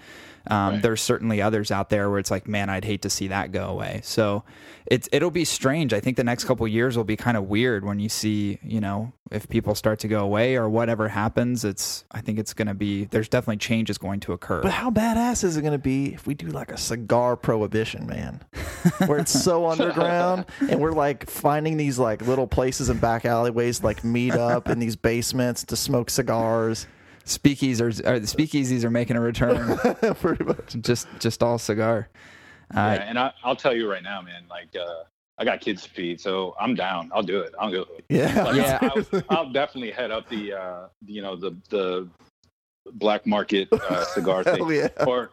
A: um,
B: Right.
A: there's certainly others out there where it's like, man, I'd hate to see that go away. So it's it'll be strange. I think the next couple years will be kind of weird when you see, you know, if people start to go away or whatever happens. It's I think it's going to be there's definitely changes going to occur.
C: But how badass is it going to be if we do like a cigar prohibition, man? Where it's so underground and we're like finding these like little places and back alleyways like meet up in these basements to smoke cigars.
A: Speakeasies are, or the speakeasies are making a return.
C: Pretty much.
A: just just all cigar.
B: Yeah,
A: Uh,
B: and I, I'll tell you right now, man. Like, uh, I got kids to feed, so I'm down. I'll do it. I'll go.
C: Yeah.
B: Like,
A: Yeah.
B: I'll, I'll definitely head up the, uh, you know, the the black market uh, cigar thing,
C: yeah.
B: or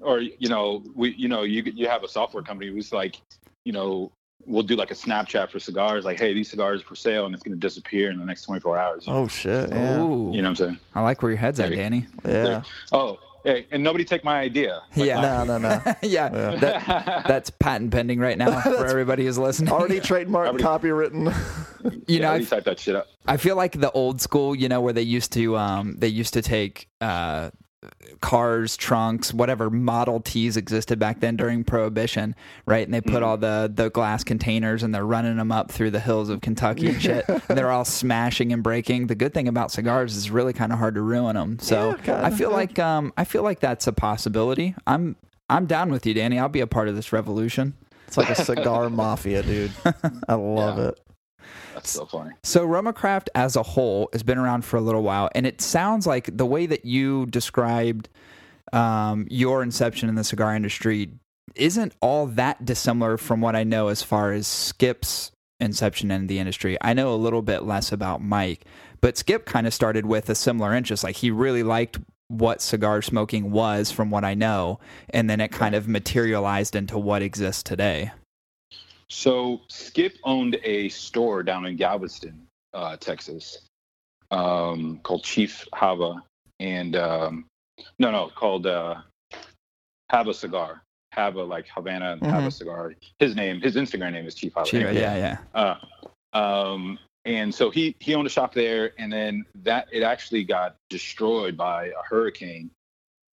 B: or you know, we you know, you you have a software company who's like, you know, we'll do like a Snapchat for cigars, like, hey, these cigars are for sale, and it's going to disappear in the next 24 hours.
C: Oh shit. Yeah.
A: Ooh,
B: You know what I'm saying?
A: I like where your head's at,
B: Maybe.
A: Danny.
C: Yeah.
B: Oh, hey, and nobody take my idea. Like,
A: Yeah.
C: No, no, no.
A: yeah,
C: Yeah.
A: That, that's patent pending right now for everybody who's listening.
C: Already trademarked, copywritten.
A: you
B: yeah,
A: know,
B: already
A: I,
B: type that shit up.
A: I feel like the old school, you know, where they used to um they used to take uh cars, trunks, whatever Model Ts existed back then during Prohibition, right? And they put all the the glass containers and they're running them up through the hills of Kentucky and shit. and they're all smashing and breaking. The good thing about cigars is really kind of hard to ruin them. So
C: Yeah,
A: I feel like um I feel like that's a possibility. I'm I'm down with you, Danny. I'll be a part of this revolution.
C: It's like a cigar mafia, dude. I love
B: Yeah.
C: it.
B: That's so funny.
A: So Romacraft as a whole has been around for a little while, and it sounds like the way that you described um, your inception in the cigar industry isn't all that dissimilar from what I know as far as Skip's inception in the industry. I know a little bit less about Mike, but Skip kind of started with a similar interest. Like he really liked what cigar smoking was, from what I know, and then it kind of materialized into what exists today.
B: So Skip owned a store down in Galveston, uh, Texas, um, called Chief Hava, and um, no, no, called uh, Hava Cigar. Hava like Havana and Hava
C: Mhm.
B: Cigar. His name, his Instagram name is Chief Hava. Anyway,
A: yeah, yeah.
B: Uh, um, and so he he owned a shop there, and then that it actually got destroyed by a hurricane,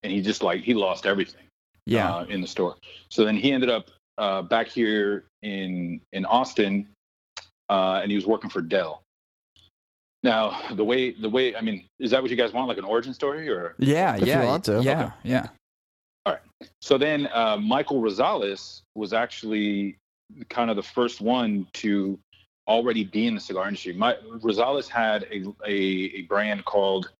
B: and he just like he lost everything
A: Yeah.
B: uh, in the store. So then he ended up uh, back here in in Austin, uh, and he was working for Dell. Now the way the way I mean, is that what you guys want, like an origin story, or
A: yeah,
C: If you
A: yeah,
C: want to.
A: yeah, yeah. All right.
B: So then uh, Michael Rosales was actually kind of the first one to already be in the cigar industry. My, Rosales had a, a a brand called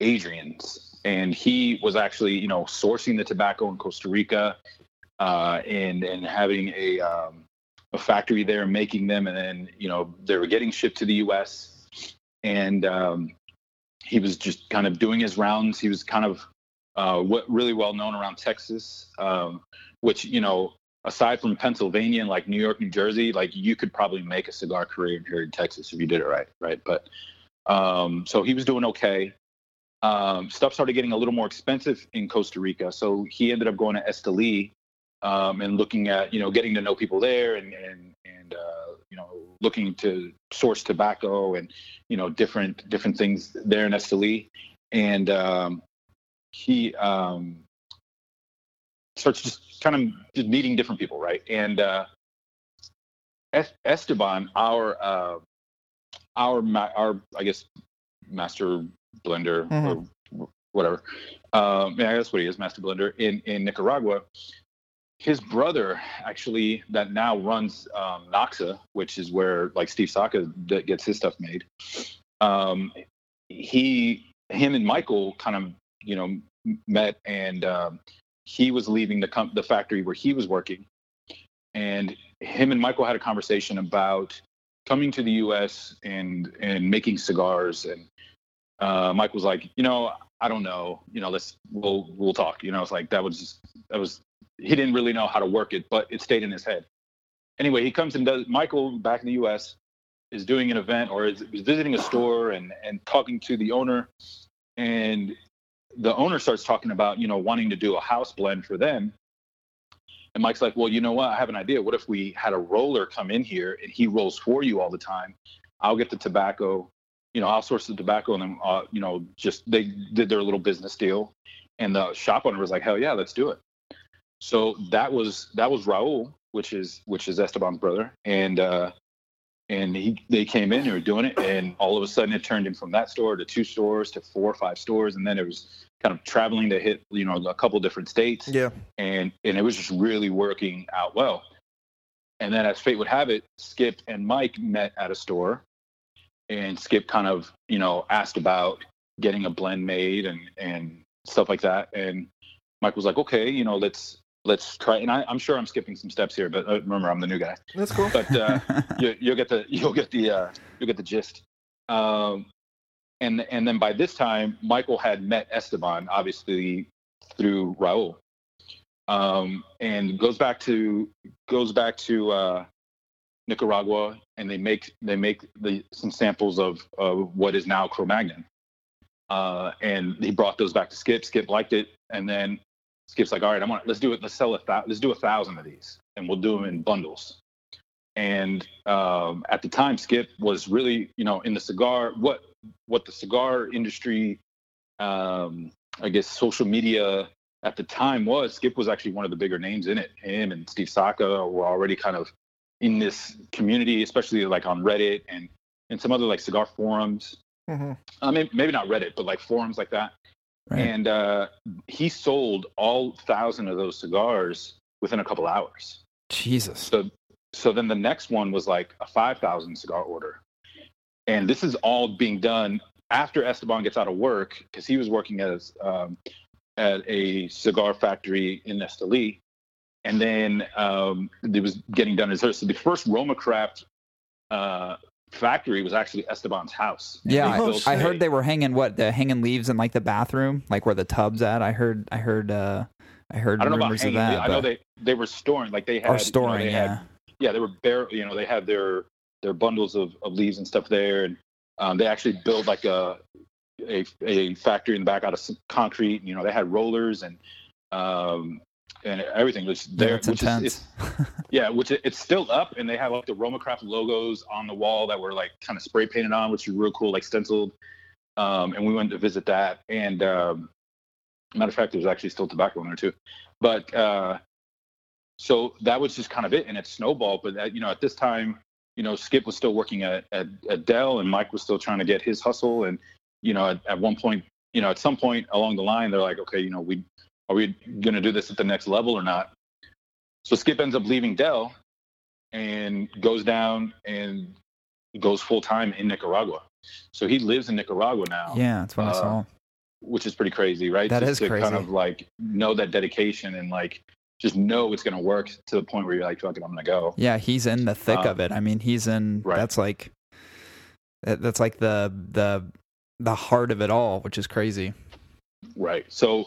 B: Adrian's, and he was actually you know sourcing the tobacco in Costa Rica, uh, and and having a um, a factory there making them, and then you know they were getting shipped to the U.S. and um, he was just kind of doing his rounds. He was kind of uh, what really well known around Texas, um, which you know, aside from Pennsylvania and like New York, New Jersey, like you could probably make a cigar career here in Texas if you did it right, right? But um, so he was doing okay. Um, stuff started getting a little more expensive in Costa Rica, so he ended up going to Esteli um, and looking at you know getting to know people there and and and uh, you know looking to source tobacco and you know different different things there in Esteli, and um, he um, starts just kind of meeting different people, right? And uh, Esteban, our uh, our ma- our I guess master blender or whatever, um, yeah, that's what he is, master blender in in Nicaragua. His brother actually that now runs um, NACSA, which is where like Steve Saka gets his stuff made. Um, he, him, and Michael kind of you know met, and um, he was leaving the com- the factory where he was working, and him and Michael had a conversation about coming to the U.S. and and making cigars, and uh, Mike was like, you know, I don't know, you know, let's we'll we'll talk. You know, it's like that was that was he didn't really know how to work it, but it stayed in his head. Anyway, he comes and does Michael back in the U.S. is doing an event or is, is visiting a store and and talking to the owner, and the owner starts talking about you know wanting to do a house blend for them, And Mike's like, well, you know what? I have an idea. What if we had a roller come in here and he rolls for you all the time? I'll get the tobacco, you know, I'll source the tobacco and then, uh, you know, just they did their little business deal. And the shop owner was like, hell yeah, let's do it. So that was that was Raul, which is which is Esteban's brother, and uh, and he they came in, they were doing it, and all of a sudden it turned in from that store to two stores to four or five stores, and then it was kind of traveling to hit you know a couple different states,
C: Yeah.
B: and and it was just really working out well. And then, as fate would have it, Skip and Mike met at a store, and Skip kind of you know asked about getting a blend made and and stuff like that, and Mike was like, okay, you know, let's let's try. And I, I'm sure I'm skipping some steps here, but uh, remember, I'm the new guy.
C: That's cool.
B: But uh, you, you'll get the you'll get the uh, you'll get the gist. Um, and and then by this time, Michael had met Esteban, obviously through Raul, um, and goes back to goes back to uh, Nicaragua, and they make they make the some samples of of what is now Cro-Magnon. Uh, and he brought those back to Skip. Skip liked it, and then Skip's like, "All right, I want let's do it. Let's sell a thou- let's do a thousand of these, and we'll do them in bundles." And um, at the time, Skip was really, you know, in the cigar what what the cigar industry, um, I guess, social media at the time was. Skip was actually one of the bigger names in it. Him and Steve Saka were already kind of in this community, especially like on Reddit and and some other like cigar forums.
C: hmm
B: I mean, maybe not Reddit, but like forums like that.
A: Right.
B: And uh, he sold all thousand of those cigars within a couple hours.
A: Jesus.
B: So, so then the next one was like a five thousand cigar order, and this is all being done after Esteban gets out of work because he was working as um, at a cigar factory in Esteli, and then um, it was getting done as her. So the first Roma Craft uh, factory was actually Esteban's house.
A: Yeah, I,
B: built
A: I
B: a-
A: heard they were hanging what the hanging leaves in like the bathroom, like where the tubs at. I heard, I heard, uh, I heard
B: I don't know about hanging.
A: of that.
B: I know they they were storing like they had
A: or
B: you know,
A: storing, yeah.
B: had- yeah, they were bare. You know, they had their their bundles of, of leaves and stuff there, and um, they actually built like a, a a factory in the back out of concrete. You know, they had rollers and um and everything was there.
A: it's
B: which is it's, yeah, which it, it's still up, and they have like the Romacraft logos on the wall that were like kind of spray painted on, which is real cool, like stenciled. Um, and we went to visit that, and um, matter of fact, there's actually still tobacco in there too. But uh, so that was just kind of it, and it snowballed. But at, you know, at this time, you know, Skip was still working at, at at Dell, and Mike was still trying to get his hustle. And you know, at, at one point, you know, at some point along the line, they're like, okay, you know, we are we going to do this at the next level or not? So Skip ends up leaving Dell and goes down and goes full time in Nicaragua. So he lives in Nicaragua now
A: yeah, that's what I
B: uh,
A: saw.
B: which is pretty crazy, right?
A: That
B: Just
A: is
B: to
A: crazy.
B: kind of like know that dedication and like just know it's going to work to the point where you're like, fuck it, I'm going to go.
A: Yeah, he's in the thick
B: uh,
A: of it. I mean, he's in.
B: right.
A: That's like, that's like the the the heart of it all, which is crazy.
B: Right. So,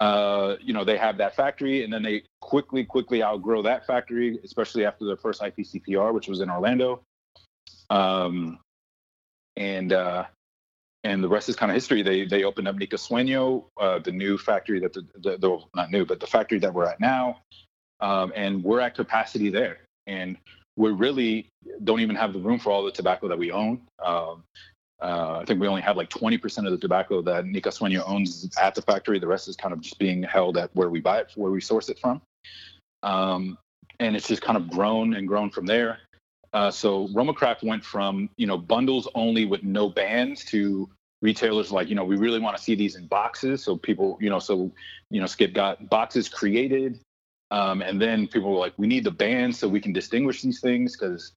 B: uh, you know, they have that factory and then they quickly, quickly outgrow that factory, especially after their first IPCPR, which was in Orlando. Um, and, uh, and the rest is kind of history. They they opened up Nica Sueño, uh, the new factory that the, the, the not new, but the factory that we're at now, um, and we're at capacity there. And we really don't even have the room for all the tobacco that we own. Um, uh, I think we only have like 20% of the tobacco that Nica Sueño owns at the factory. The rest is kind of just being held at where we buy it, where we source it from. Um, and it's just kind of grown and grown from there. Uh, so Romacraft went from, you know, bundles only with no bands to retailers like, you know, we really want to see these in boxes. So people, you know, so, you know, Skip got boxes created. Um, and then people were like, we need the bands so we can distinguish these things because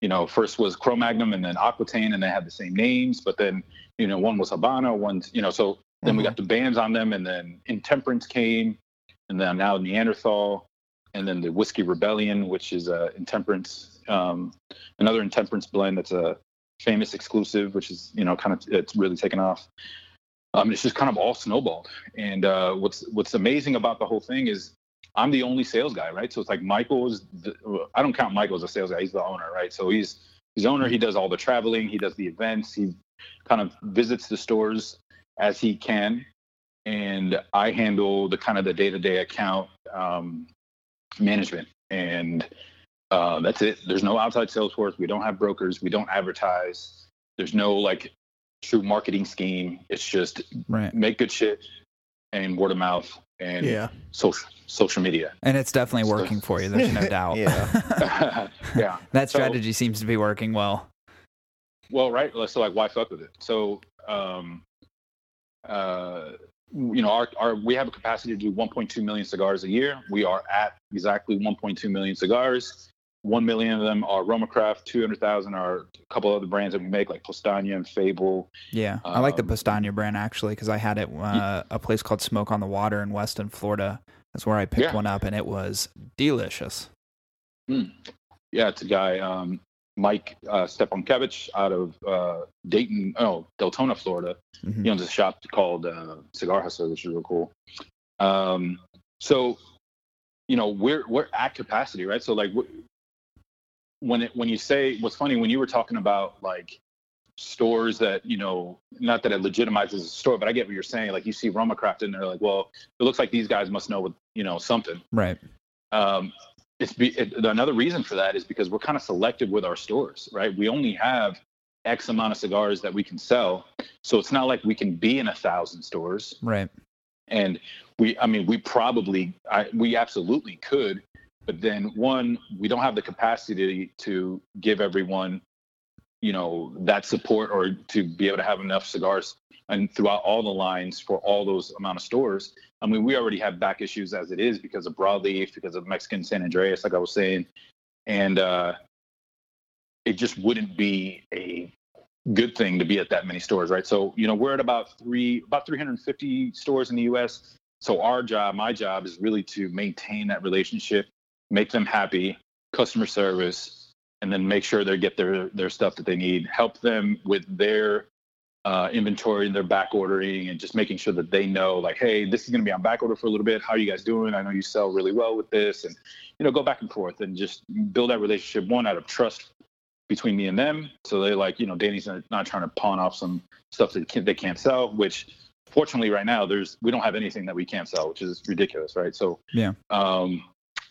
B: you know, first was Cro-Magnon and then Aquitaine, and they had the same names. But then, you know, one was Habana, one's, you know, so then we
C: Mhm.
B: got the bands on them, and then Intemperance came, and then now Neanderthal, and then the Whiskey Rebellion, which is a intemperance, um, another intemperance blend that's a famous exclusive, which is, you know, kind of it's really taken off. I Um, it's just kind of all snowballed. And uh, what's what's amazing about the whole thing is I'm the only sales guy, right? So it's like Michael's. The, I don't count Michael as a sales guy; he's the owner, right? So he's he's owner. He does all the traveling. He does the events. He kind of visits the stores as he can, and I handle the kind of the day to day account um, management, and uh, that's it. There's no outside sales force. We don't have brokers. We don't advertise. There's no like true marketing scheme. It's just
A: Right.
B: make good shit and word of mouth and
C: Yeah.
B: social social media.
A: And it's definitely
B: So-
A: working for you. There's no doubt.
C: Yeah.
B: yeah.
A: that
B: So-
A: strategy seems to be working well.
B: Well, right. So like, why fuck with it? So, um, uh, you know, our, our we have a capacity to do 1.2 million cigars a year. We are at exactly 1.2 million cigars. One million of them are Roma Craft. 200,000 are a couple other brands that we make, like Postania and Fable.
A: Yeah, I like the
B: Um,
A: Postania brand actually because I had it uh, a place called Smoke on the Water in Weston, Florida. That's where I picked
B: Yeah.
A: one up, and it was delicious.
B: Yeah, it's a guy, um, Mike uh, Stepankevich out of uh, Dayton, oh, Deltona, Florida.
A: Mhm.
B: he owns a shop called uh, Cigar Hustler, which is real cool. Um, so, you know, we're we're at capacity, right? So, like, when it when you say what's funny when you were talking about like stores that you know, not that it legitimizes a store, but I get what you're saying. Like, you see Roma Craft and they're like, well, it looks like these guys must know what you know something.
A: Right.
B: Um, it's be, it, another reason for that is because we're kind of selective with our stores, right? We only have X amount of cigars that we can sell, so it's not like we can be in a thousand stores.
A: Right.
B: And we, I mean, we probably, I, we absolutely could, but then one, we don't have the capacity to give everyone, you know, that support or to be able to have enough cigars and throughout all the lines for all those amount of stores. I mean, we already have back issues as it is because of broadleaf, because of Mexican San Andreas, like I was saying, and uh, it just wouldn't be a good thing to be at that many stores, right? So, you know, we're at about three, about 350 stores in the U.S. So our job, my job, is really to maintain that relationship, make them happy, customer service, and then make sure they get their their stuff that they need. Help them with their uh, inventory and their back ordering, and just making sure that they know, like, hey, this is going to be on back order for a little bit. How are you guys doing? I know you sell really well with this, and you know, go back and forth and just build that relationship. One out of trust between me and them. So they're like, you know, Danny's not, trying to pawn off some stuff that they can't sell, which fortunately right now there's, we don't have anything that we can't sell, which is ridiculous. Right. So,
A: Yeah.
B: um,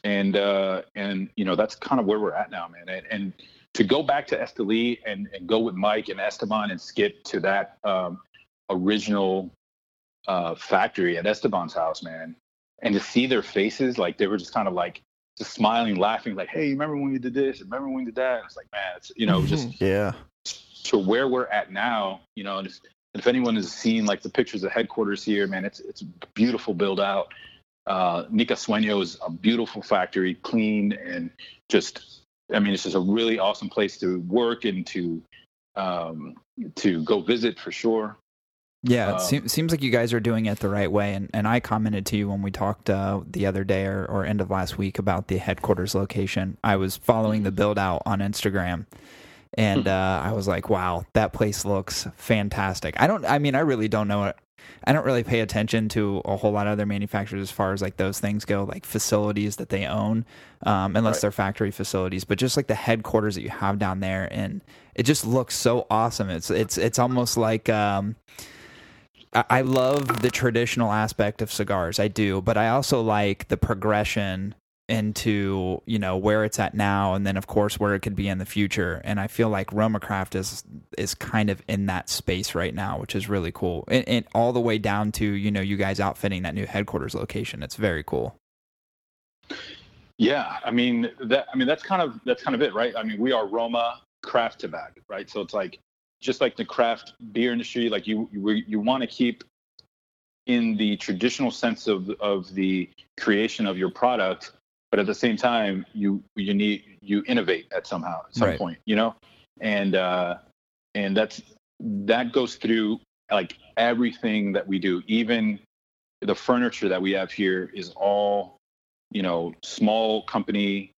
B: and, uh, and, you know, that's kind of where we're at now, man. And, and to go back to Esteli and, and go with Mike and Esteban and skip to that, um, original, uh, factory at Esteban's house, man. And to see their faces, like they were just kind of like, just smiling, laughing, like, "Hey, remember when we did this? Remember when we did that?" It's like, man, it's you know, just
C: yeah.
B: to where we're at now. You know, and if, if anyone has seen like the pictures of headquarters here, man, it's it's beautiful build out. Uh, Nica Sueño is a beautiful factory, clean and just. I mean, it's just a really awesome place to work and to um, to go visit for sure.
A: Yeah, it
B: Um,
A: seems like you guys are doing it the right way. And, and I commented to you when we talked uh, the other day or, or end of last week about the headquarters location. I was following the build out on Instagram, and uh, I was like, "Wow, that place looks fantastic." I don't. I mean, I really don't know it. I don't really pay attention to a whole lot of other manufacturers as far as like those things go, like facilities that they own, um, unless
B: Right.
A: they're factory facilities. But just like the headquarters that you have down there, and it just looks so awesome. It's it's it's almost like. Um, I I love the traditional aspect of cigars. I do, but I also like the progression into you know where it's at now, and then of course where it could be in the future. And I feel like Roma Craft is is kind of in that space right now, which is really cool. And, and all the way down to you know you guys outfitting that new headquarters location. It's very cool.
B: Yeah, I mean that. I mean that's kind of that's kind of it, right? I mean we are Roma craft tobacco, right? So it's like just like the craft beer industry, like you you, you want to keep in the traditional sense of of the creation of your product, but at the same time you you need you innovate at somehow at some
A: Right.
B: point, you know, and uh, and that's that goes through like everything that we do, even the furniture that we have here is all you know small company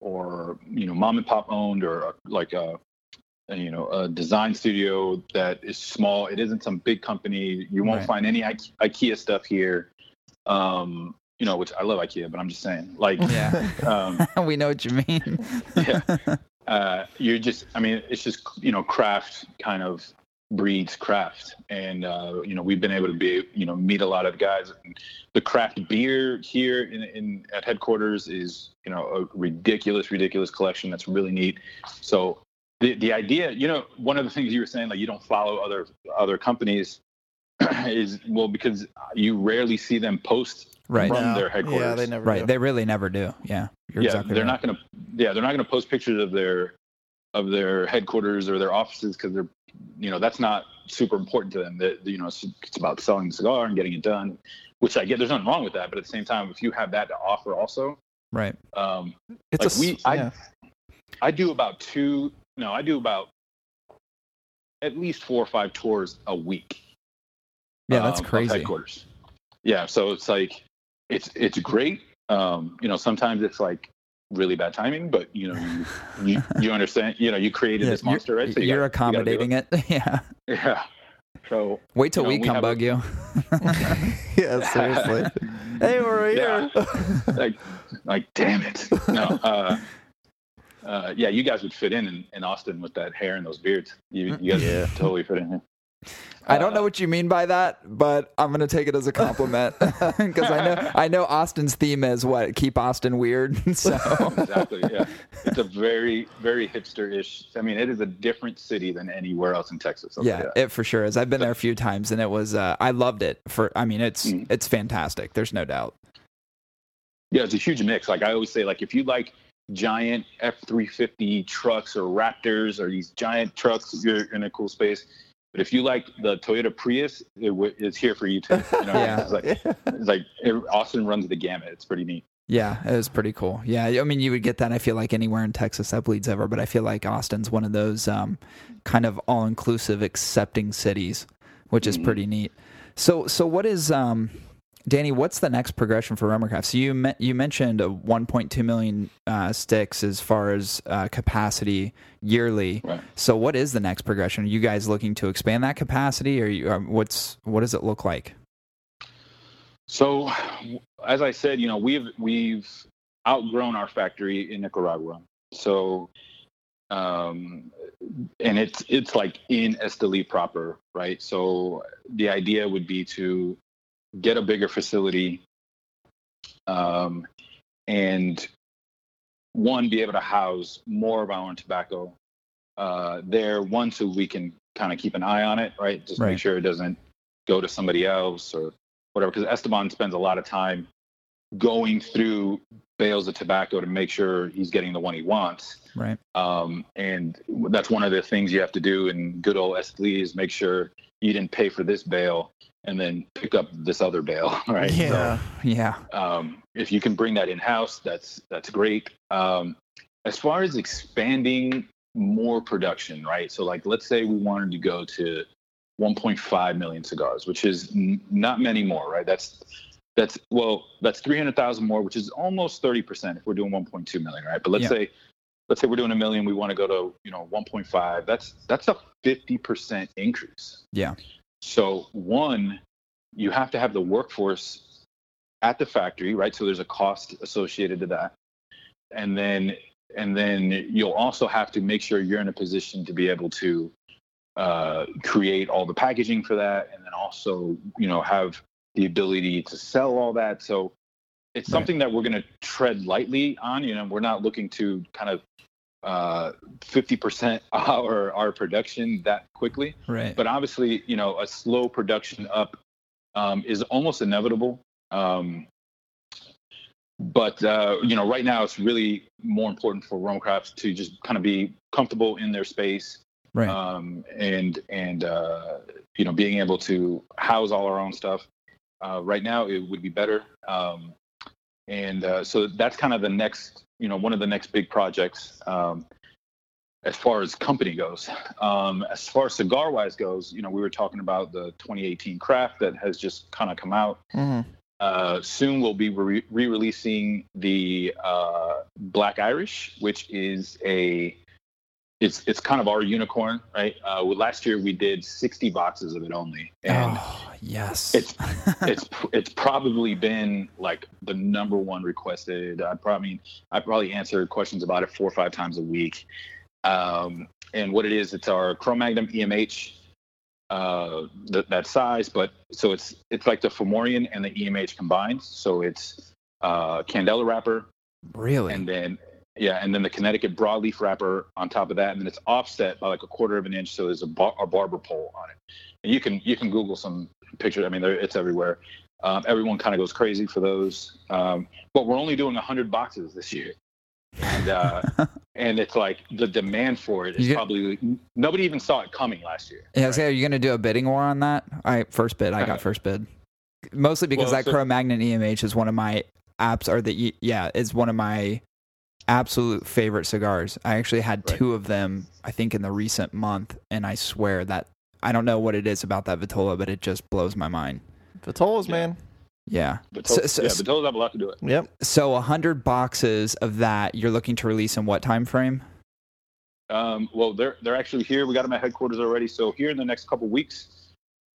B: or you know mom and pop owned or like a, a, you know a design studio that is small. It isn't some big company. You won't
A: Right.
B: find any Ike- ikea stuff here. Um you know which i love ikea but i'm just saying like
A: Yeah,
B: um
A: we know what you mean.
B: yeah uh you're just i mean it's just you know craft kind of breeds craft, and uh, you know we've been able to be you know meet a lot of guys. The craft beer here in, in at headquarters is you know a ridiculous, ridiculous collection that's really neat. So the the idea, you know, one of the things you were saying, like you don't follow other other companies, is well because you rarely see them post
A: Right.
B: from
C: No.
B: their headquarters.
C: Yeah, they never
A: Right.
C: do.
A: They really never do. Yeah. You're
B: yeah,
A: exactly
B: they're
A: right.
B: not going to. Yeah, they're not going to post pictures of their of their headquarters or their offices because they're, you know, that's not super important to them. That you know, it's, it's about selling the cigar and getting it done, which I get. There's nothing wrong with that, but at the same time, if you have that to offer, also,
A: Right.
B: um,
C: It's
B: like
C: a
B: we,
C: s-
B: I,
C: yeah.
B: I do about two. No, I do about at least four or five tours a week.
A: Yeah, that's
B: um, of
A: crazy.
B: Headquarters. Yeah, so it's like it's it's great. Um, you know, sometimes it's like really bad timing, but you know, you you, you understand. You know, you created
A: Yeah,
B: this monster,
A: you're,
B: right? So you
A: you're
B: gotta- you
A: accommodating it. Yeah.
B: it. Yeah. So
A: Wait till
B: You know,
A: we
B: we
A: come
B: a-
A: bug you.
C: yeah, seriously. hey, we're right
B: Yeah.
C: here.
B: like like damn it. No. Uh, uh, yeah, you guys would fit in, in in Austin with that hair and those beards. You, you guys
C: Yeah.
B: would totally fit in here.
A: I don't know what you mean by that, but I'm gonna take it as a compliment because I know I know Austin's theme is what keep Austin weird. So
B: exactly. Yeah, it's a very, very hipster-ish. I mean, it is a different city than anywhere else in Texas. I'll
A: yeah, it for sure is. I've been there a few times and it was uh, I loved it. For I mean, it's
B: Mm.
A: it's fantastic. There's no doubt.
B: yeah, it's a huge mix. Like I always say, like if you like giant F three fifty trucks or Raptors or these giant trucks, you're in a cool space. But if you like the Toyota Prius, it w- it's here for you too. You know,
A: Yeah.
B: it's like, it's like it, Austin runs the gamut. It's pretty neat.
A: Yeah, it was pretty cool. Yeah, I mean, you would get that. I feel like anywhere in Texas that bleeds over, but I feel like Austin's one of those um, kind of all-inclusive, accepting cities, which is
B: Mhm.
A: pretty neat. So, so what is um, Danny? What's the next progression for Roma Craft? So you me- you mentioned a 1.2 million uh, sticks as far as uh, capacity yearly.
B: Right.
A: So, what is the next progression? Are you guys looking to expand that capacity, or you, or what's what does it look like?
B: So, as I said, you know, we've we've outgrown our factory in Nicaragua. So, um, and it's it's like in Esteli proper, right? So the idea would be to get a bigger facility, um, and one be able to house more of our own tobacco uh, there. One, so we can kind of keep an eye on it, right? Just
A: Right.
B: make sure it doesn't go to somebody else or whatever. Because Esteban spends a lot of time going through bales of tobacco to make sure he's getting the one he wants.
A: Right.
B: Um, and that's one of the things you have to do in good old Esteli is make sure you didn't pay for this bale and then pick up this other bale, right? So,
C: Yeah.
A: Yeah.
B: um, if you can bring that in house, that's that's great. Um, as far as expanding more production, right? So, like, let's say we wanted to go to 1.5 million cigars, which is n- not many more, right? That's that's well, that's 300,000 more, which is almost 30 percent if we're doing 1.2 million, right? But let's
A: Yeah.
B: say let's say we're doing a million, we want to go to you know 1.5. That's that's a 50 percent increase.
A: Yeah.
B: So one, you have to have the workforce at the factory, right? So there's a cost associated to that. And then and then you'll also have to make sure you're in a position to be able to uh, create all the packaging for that, and then also you know have the ability to sell all that. So it's
A: Right.
B: something that we're going to tread lightly on. You know, we're not looking to kind of uh, 50% our our production that quickly
A: Right.
B: but obviously, you know, a slow production up um, is almost inevitable. Um, but uh, you know, right now it's really more important for Roma Craft to just kind of be comfortable in their space
A: Right.
B: um, and and uh, you know, being able to house all our own stuff. Uh, right now, it would be better. And uh, so that's kind of the next, you know, one of the next big projects. Um, as far as company goes. Um, as far as cigar wise goes, you know, we were talking about the 2018 craft that has just kind of come out.
C: Mhm.
B: Uh, soon we'll be re releasing the uh, Black Irish, which is a it's it's kind of our unicorn, right? Uh, last year we did 60 boxes of it only, and
A: oh, yes.
B: it's it's it's probably been like the number one requested. I probably I probably answer questions about it four or five times a week. Um, and what it is, it's our Cro-Magnon EMH. uh, th- that size. But so it's it's like the Fomorian and the EMH combined. So it's uh, Candela wrapper,
A: Really?
B: and then yeah, and then the Connecticut broadleaf wrapper on top of that, and then it's offset by like a quarter of an inch, so there's a, bar- a barber pole on it. And you can you can Google some pictures. I mean, it's everywhere. Um, everyone kind of goes crazy for those, um, but we're only doing hundred boxes this year, and uh, and it's like the demand for it is
A: get-
B: probably nobody even saw it coming last year.
A: Yeah, so are you going to do a bidding war on that? All right, first bid. I got first bid. Mostly because
B: Well,
A: that
B: so-
A: Cro-Magnon EMH is one of my apps, or the yeah, is one of my absolute favorite cigars. I actually had
B: Right.
A: two of them, I think, in the recent month, and I swear that I don't know what it is about that Vitola, but it just blows my mind.
C: Vitolas,
B: Yeah.
C: man.
A: Yeah.
B: But
A: So- so-
B: yeah, but those have a lot to do it.
C: Yep.
A: So a hundred boxes of that you're looking to release in what time frame?
B: Um, well, they're they're actually here. We got them at headquarters already. So here in the next couple weeks,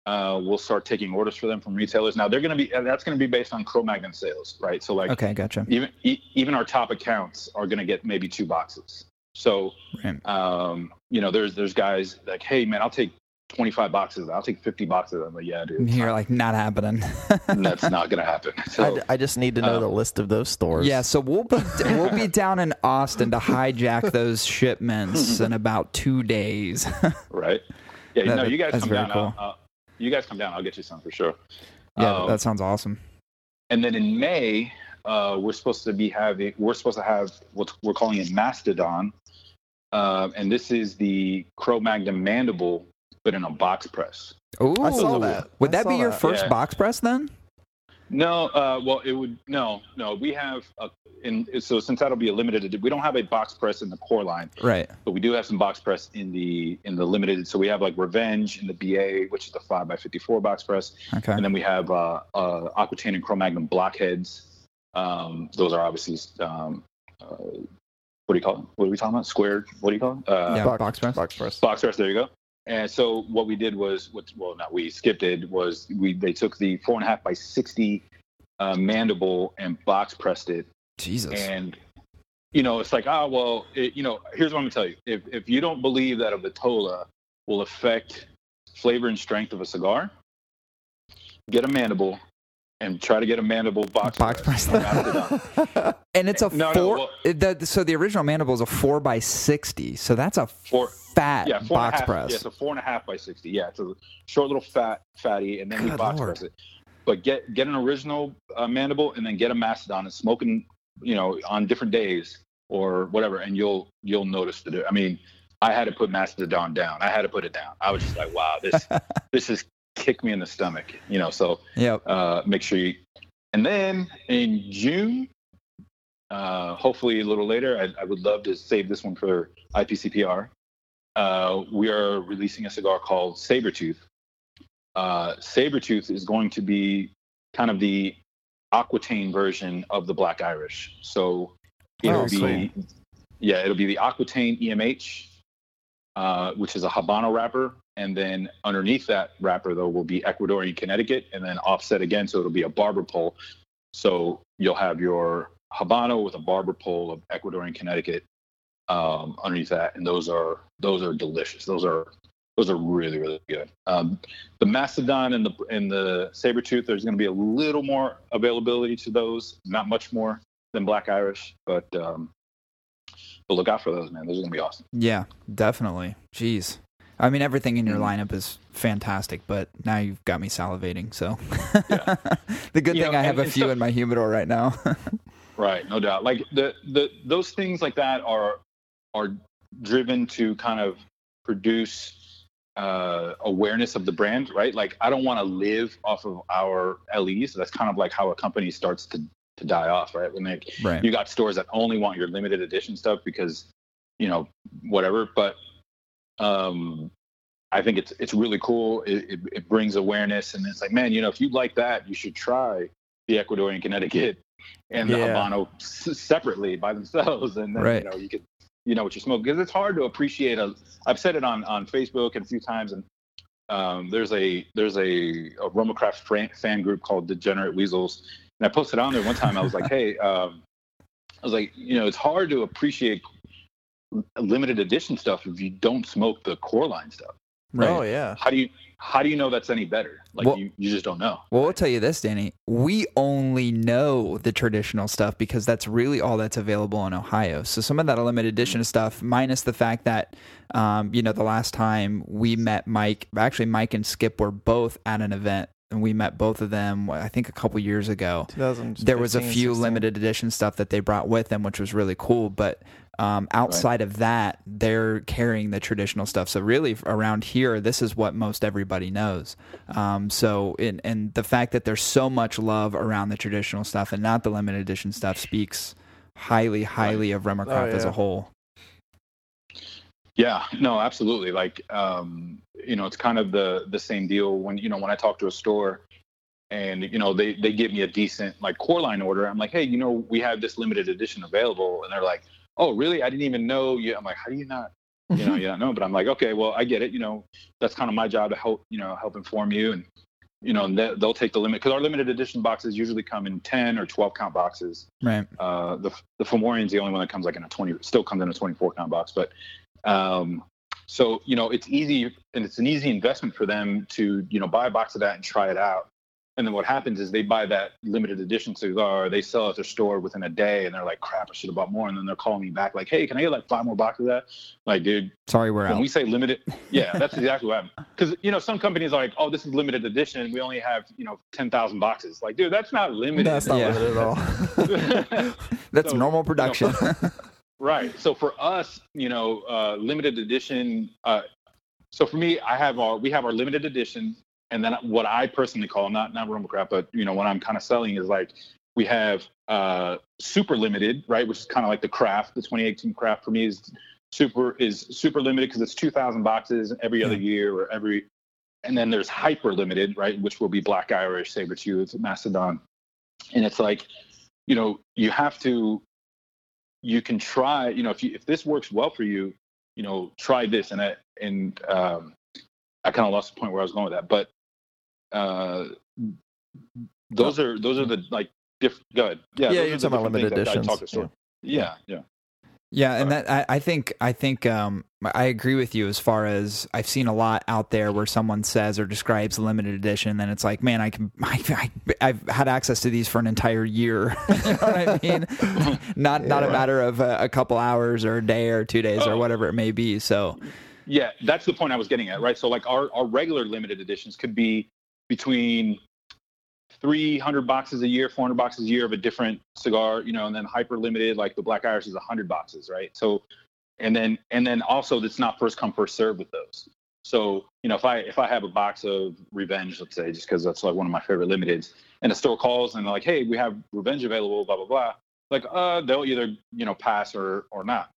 B: uh, we'll start taking orders for them from retailers. Now they're going to be uh, that's going to be based on Cro-Magnon sales, right? So like
A: Okay, gotcha.
B: even e- even our top accounts are going to get maybe two boxes. So
A: Right.
B: um, you know, there's there's guys like, hey man, I'll take 25 boxes. I'll take 50 boxes. I'm like, yeah, dude,
A: You're like not happening.
B: that's not going to happen. So
C: I, I just need to know
B: uh,
C: the list of those stores.
A: Yeah, so we'll be we'll be down in Austin to hijack those shipments in about two days.
B: right, yeah,
A: That-
B: no, you guys
A: that's
B: come down.
A: cool.
B: I'll, I'll, you guys come down. I'll get you some for sure.
A: yeah,
B: Um,
A: that sounds awesome.
B: And then in May, uh, we're supposed to be having we're supposed to have what we're calling a mastodon, uh, and this is the Cro-Magnon mandible, but in a box press.
A: Ooh,
C: I saw that.
A: Would
C: I
A: that be your
C: that.
A: first
B: Yeah.
A: box press then?
B: No, uh, well, it would no, no. We have a, in so since that'll be a limited, we don't have a box press in the core line,
A: Right.
B: but we do have some box press in the in the limited. So we have like Revenge in the BA, which is the five by fifty four box press.
A: Okay.
B: And then we have uh, uh, Aquitaine and Cro-Magnon blockheads. Um, those are obviously um, uh, what do you call it? What are we talking about? Squared? What do you call it? Uh,
A: Yeah,
C: box,
A: box press.
C: Box press.
B: Box press. There you go. And so what we did was, what, well, not we skipped it was we they took the four and a half by sixty uh, mandible and box pressed it,
A: Jesus.
B: and you know it's like ah well it, you know here's what I'm gonna tell you if if you don't believe that a vitola will affect flavor and strength of a cigar, get a mandible and try to get a mandible box,
A: Box
B: press.
A: press. And it's a
B: No, no,
A: four.
B: well-
A: the, so the original mandible is a four by sixty. So that's a
B: Four-
A: fat
B: yeah, four and a
A: box
B: half-
A: press.
B: Yeah, it's a four and a half by sixty. Yeah, it's a short little fat fatty, and then we box
A: Lord.
B: press it. But get get an original uh, mandible, and then get a mastodon and smoking, you know, on different days or whatever, and you'll you'll notice the. di- I mean, I had to put mastodon down. I had to put it down. I was just like, wow, this this is kick me in the stomach, you know. So
A: yeah,
B: uh, make sure you. And then in June, uh, hopefully a little later, I, I would love to save this one for IPCPR. Uh, we are releasing a cigar called Sabretooth. Uh, Sabretooth is going to be kind of the Aquitaine version of the Black Irish. So it'll
C: Oh,
B: be, yeah, it'll be the Aquitaine EMH, uh, which is a Habano wrapper. And then underneath that wrapper, though, will be Ecuadorian Connecticut and then offset again. So it'll be a barber pole. So you'll have your Habano with a barber pole of Ecuadorian Connecticut um, underneath that. And those are those are delicious. Those are those are really, really good. Um, the Mastodon and the and the Sabretooth, there's going to be a little more availability to those, not much more than Black Irish, but um, but look out for those, man. Those are going to be awesome.
A: Yeah, definitely. Jeez. I mean, everything in your
B: Mhm.
A: lineup is fantastic, but now you've got me salivating. So,
B: Yeah.
A: the good
B: You
A: thing
B: know,
A: I have
B: and-
A: a few in my humidor right now.
B: Right, no doubt. Like the the those things like that are are driven to kind of produce uh, awareness of the brand, right? Like I don't want to live off of our LEs. That's kind of like how a company starts to to die off, right? When they
A: right.
B: you got stores that only want your limited edition stuff because you know whatever but um i think it's it's really cool it, it, it brings awareness and it's like man you know if you like that you should try the ecuadorian connecticut and the
C: Yeah.
B: habano s- separately by themselves and then
A: Right.
B: you know you could you know what you smoke because it's hard to appreciate a i've said it on on facebook and a few times and um, there's a there's a, a Romacraft fan, fan group called Degenerate Weasels, and I posted on there one time. I was like, hey, um, I was like, you know, it's hard to appreciate limited edition stuff if you don't smoke the core line stuff.
A: right.
C: Oh yeah.
B: How do you how do you know that's any better? Like
A: Well-
B: you, you just don't know.
A: Well, I'll tell you this, Danny. We only know the traditional stuff because that's really all that's available in Ohio. So some of that limited edition stuff, minus the fact that, um, you know, the last time we met Mike, actually Mike and Skip were both at an event, and we met both of them. I think a couple years ago. There was a few
C: 16.
A: limited edition stuff that they brought with them, which was really cool. But um, outside of that, they're carrying the traditional stuff. So really, around here, this is what most everybody knows. Um, so, in, and the fact that there's so much love around the traditional stuff and not the limited edition stuff speaks highly, highly of Roma Craft as
C: yeah.
A: a whole.
B: Yeah, no, absolutely. Like, um, you know, it's kind of the the same deal when you know when I talk to a store, and you know they they give me a decent like core line order. I'm like, hey, you know, we have this limited edition available, and they're like, oh, really? I didn't even know. You, I'm like, how do you not? You know, you don't know. But I'm like, okay, well, I get it. You know, that's kind of my job to help you know help inform you, and you know, and they, they'll take the limit because our limited edition boxes usually come in 10 or 12 count boxes.
A: Right.
B: Uh, the the Fomorian's the only one that comes like in a 20, still comes in a 24 count box. But um, so you know, it's easy and it's an easy investment for them to you know buy a box of that and try it out. And then what happens is they buy that limited edition cigar, they sell it at their store within a day, and they're like, "Crap, I should have bought more." And then they're calling me back like, "Hey, can I get like five more boxes of that?" Like, dude,
A: Sorry, we're out.
B: when
A: out.
B: we say limited, yeah, that's exactly what happened. Because you know, some companies are like, "Oh, this is limited edition. We only have you know ten thousand boxes." Like, dude, that's not limited.
C: That's not
A: Yeah.
C: limited at all.
A: That's
B: So,
A: normal
B: you know,
A: production.
B: Right. So for us, you know, uh, limited edition. Uh, so for me, I have our we have our limited edition, and then what I personally call not not rumble crap, but you know what I'm kind of selling is like we have uh, super limited, right, which is kind of like the craft. The 2018 craft for me is super is super limited because it's 2,000 boxes every other year or every. And then there's hyper limited, right, which will be Black Irish, Saber Tooth, Macedon, and it's like, you know, you have to you can try you know if you if this works well for you you know try this and I, and um i kind of lost the point where i was going with that but uh those are those are the like diff good yeah
C: yeah, you're talking about limited
B: things that I
C: editions.
B: talk to store. yeah yeah
A: Yeah, and that I, I think I think um, I agree with you as far as I've seen a lot out there where someone says or describes a limited edition, and then it's like, man, I can I, I, I've had access to these for an entire year. you know what I mean? not not a matter of a, a couple hours or a day or two days or
B: Oh.
A: whatever it may be. So
B: Yeah, that's the point I was getting at, right? So like our, our regular limited editions could be between 300 boxes a year, 400 boxes a year of a different cigar, you know, and then hyper limited, like the Black Irish is 100 boxes, right? So, and then and then also it's not first come first serve with those. So you know, if I if I have a box of Revenge, let's say, just because that's like one of my favorite limiteds, and a store calls and they're like, hey, we have Revenge available, blah blah blah, like uh, they'll either you know pass or or not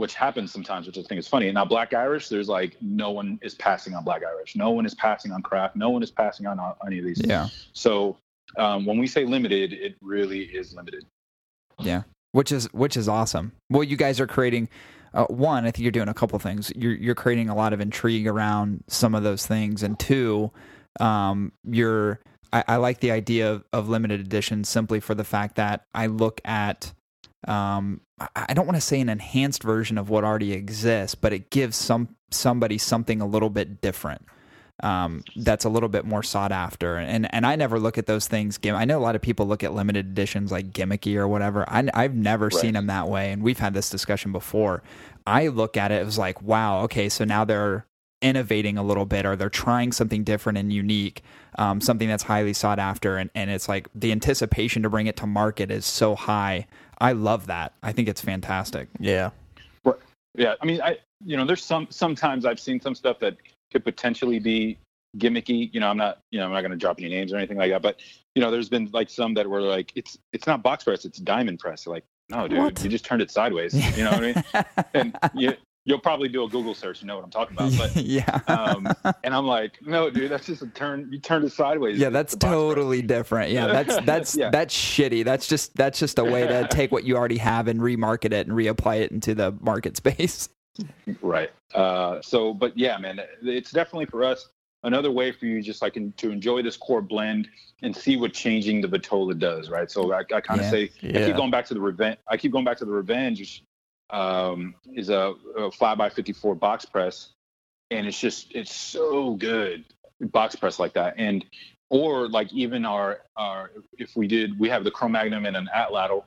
B: which happens sometimes, which I think is funny. Now, Black Irish, there's like no one is passing on Black Irish. No one is passing on craft. No one is passing on any of these.
A: yeah,
B: So um, when we say limited, it really is limited.
A: yeah, which is which is awesome. Well, you guys are creating. Uh, one, I think you're doing a couple things. You're you're creating a lot of intrigue around some of those things, and two, um, you're I, I like the idea of, of limited edition simply for the fact that I look at um, I- don't want to say an enhanced version of what already exists, but it gives some somebody something a little bit different. Um, that's a little bit more sought after, and and I never look at those things. I know a lot of people look at limited editions like gimmicky or whatever. I, I've never
B: Right.
A: seen them that way, and we've had this discussion before. I look at it as like, wow, okay, so now they're innovating a little bit, or they're trying something different and unique, um, something that's highly sought after, and and it's like the anticipation to bring it to market is so high. I love that. I think it's fantastic.
C: Yeah.
B: Yeah, I mean, I you know, there's some sometimes I've seen some stuff that could potentially be gimmicky. You know, I'm not you know I'm not going to drop any names or anything like that, but you know, there's been like some that were like it's it's not box press, it's diamond press. Like, no, dude,
A: What?
B: you just turned it sideways. You know what I mean? And you you'll probably do a Google search, you know what I'm talking about, but.
A: yeah.
B: um, and I'm like, no, dude, that's just a turn. You turned it sideways.
A: yeah, that's totally different. Yeah, that's that's
B: Yeah.
A: that's shitty. That's just that's just a way to take what you already have and remarket it and reapply it into the market space.
B: right. Uh, so, but yeah, man, it's definitely for us another way for you just like in, to enjoy this core blend and see what changing the Vitola does. Right. So I, I kind of
A: Yeah.
B: say I keep going back to the revenge. I keep going back to the revenge. Um, is a, a five by fifty four box press, and it's just it's so good. box press like that, and or like even our our if we did we have the Cro-Magnon and an Atlatl,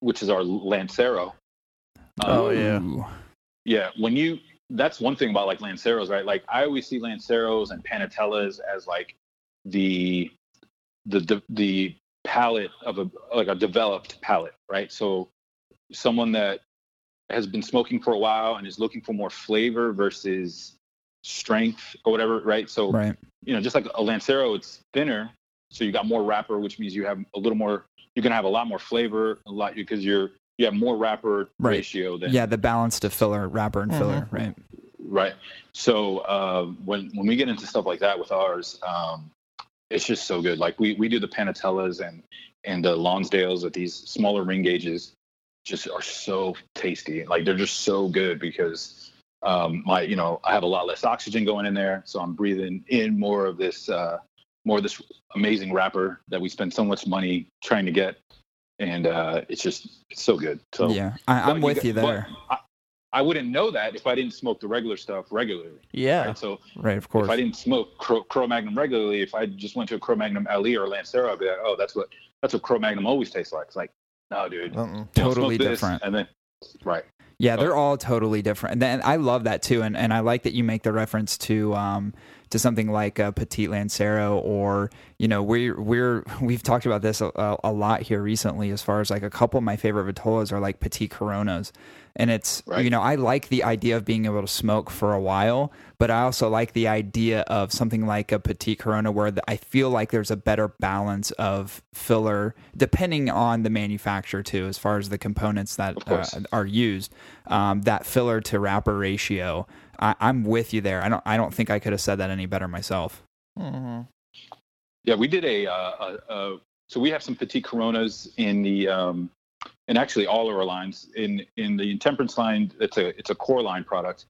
B: which is our Lancero.
C: Oh, yeah.
B: Yeah, when you that's one thing about like Lanceros, right? Like I always see Lanceros and Panatellas as like the the the, the palette of a like a developed palette, right? So someone that has been smoking for a while and is looking for more flavor versus strength or whatever, right? So
A: Right.
B: you know, just like a Lancero, it's thinner, so you got more wrapper, which means you have a little more. You're gonna have a lot more flavor, a lot because you're you have more wrapper
A: Right.
B: ratio than
A: Yeah, the balance to filler, wrapper, and filler. Right.
B: right. So uh, when when we get into stuff like that with ours, um, it's just so good. Like we we do the Panatellas and and the Lonsdales with these smaller ring gauges, just are so tasty. Like they're just so good because um, my you know I have a lot less oxygen going in there, so I'm breathing in more of this uh, more of this amazing wrapper that we spend so much money trying to get, and uh, it's just it's so good. So
A: yeah, I, I'm
B: but
A: with
B: got-
A: you there.
B: I, I wouldn't know that if I didn't smoke the regular stuff regularly.
C: Yeah.
B: Right? So
A: Right, of course.
B: if I didn't smoke Cro, Cro-Magnon regularly, if I just went to a Cro-Magnon LE or Lancero, I'd be like, oh, that's what that's what Cro-Magnon always tastes like. It's like, no, dude,
C: Uh-uh.
A: Totally different.
B: And then, right,
A: Yeah, they're all totally different, and then I love that too. And, and I like that you make the reference to um, to something like a Petit Lancero, or you know, we're we're we've talked about this a, a lot here recently. As far as like a couple of my favorite Vitolas are like Petit Coronas, and it's
B: Right.
A: you know I like the idea of being able to smoke for a while, but I also like the idea of something like a petite Corona where the, I feel like there's a better balance of filler depending on the manufacturer too, as far as the components that uh, are used. Um, that filler to wrapper ratio, I, I'm with you there. I don't I don't think I could have said that any better myself.
C: hmm
B: yeah, we did a, uh, a, a so we have some petite Coronas in the um, and actually all of our lines in in the intemperance line. It's a it's a core line product,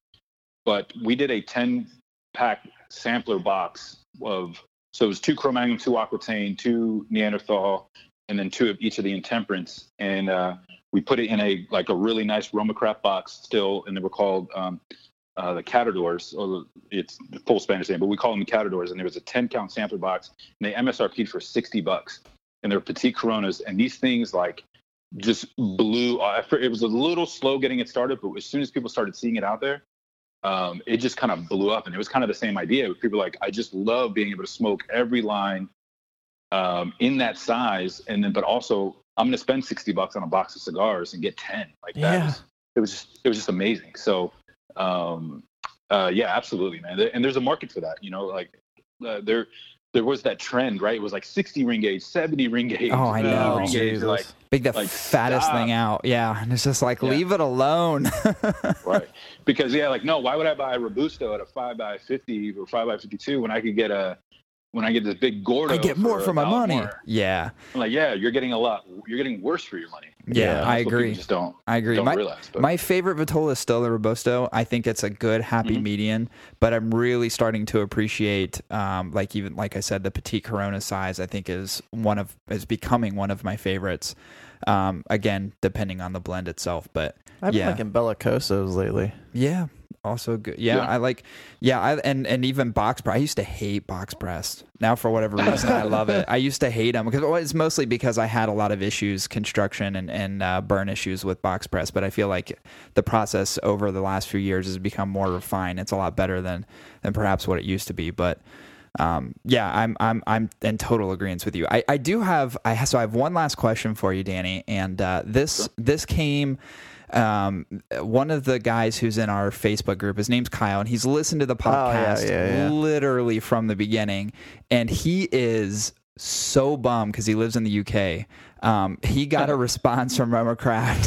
B: but we did a ten pack sampler box of so it was two Cro-Magnon, two Aquitaine, two Neanderthal, and then two of each of the intemperance, and uh, we put it in a like a really nice Romacraft box still, and they were called um, uh, the Catadors, or it's the full Spanish name, but we call them the Catadors, and there was a 10 count sampler box, and they MSRP'd for 60 bucks, and they're petite Coronas, and these things like just blew. It was a little slow getting it started, but as soon as people started seeing it out there, um, it just kind of blew up, and it was kind of the same idea. People like, I just love being able to smoke every line um, in that size, and then but also I'm going to spend 60 bucks on a box of cigars and get 10. Like that
C: Yeah.
B: was it was just it was just amazing. So um, uh, yeah, absolutely, man. And there's a market for that. You know, like uh, there there was that trend, right? It was like 60 ring gauge, 70 ring gauge.
A: Oh, I know.
B: Ring gauge,
C: Jesus.
B: like
A: Big the
B: Like,
A: fattest
B: stop.
A: thing out. Yeah, and it's just like
B: Yeah.
A: leave it alone.
B: right because yeah like no why would i buy a robusto at a 5 by 50 or 5 by 52 when i could get a when i get this big gordo
A: I get more for my money.
B: more?
A: Yeah,
B: I'm like yeah you're getting a lot you're getting worse for your money
A: yeah,
C: Yeah,
A: I
B: That's what
A: agree.
B: just don't
A: I agree.
B: don't
A: My,
B: realize but
A: my favorite Vitola is still the Robusto. I think it's a good, happy
B: Mhm.
A: median, but I'm really starting to appreciate, um, like even like I said, the Petite Corona size. I think is one of is becoming one of my favorites. Um, again, depending on the blend itself, but
C: I've been
A: Yeah.
C: liking Bellicosos lately.
A: yeah, also good. Yeah,
B: Yeah.
A: I like. Yeah, I, and and even box press. I used to hate box press. Now for whatever reason, I love it. I used to hate them because well, it's mostly because I had a lot of issues, construction and and uh, burn issues with box press. But I feel like the process over the last few years has become more refined. It's a lot better than than perhaps what it used to be. But um, yeah, I'm I'm I'm in total agreement with you. I, I do have I so I have one last question for you, Danny, and uh, this this came. Um, one of the guys who's in our Facebook group, his name's Kyle, and he's listened to the
C: Oh, yeah,
A: podcast
C: yeah, yeah.
A: literally from the beginning, and he is so bummed because he lives in the UK. Um, he got a response from Remocraft.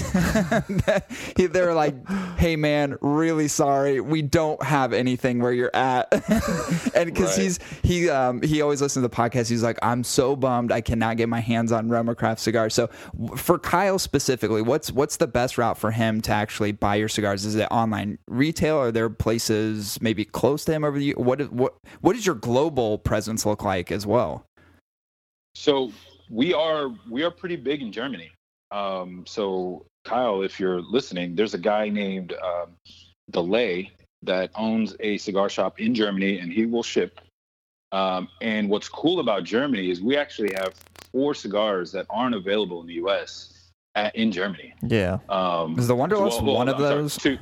A: He- they were like, "Hey man, really sorry, we don't have anything where you're at." and because
B: Right.
A: he's he um, he always listens to the podcast, he's like, "I'm so bummed I cannot get my hands on Roma Craft cigars." So for Kyle specifically, what's what's the best route for him to actually buy your cigars? Is it online retail? Are there places maybe close to him over the? What is what what does your global presence look like as well?
B: So we are we are pretty big in Germany. Um, so Kyle, if you're listening, there's a guy named um, Delay that owns a cigar shop in Germany, and he will ship Um, and what's cool about Germany is we actually have four cigars that aren't available in the U.S. At, in Germany.
C: Yeah.
B: Um,
A: Is the Wunderlust one of
B: I'm sorry,
A: those?
B: two,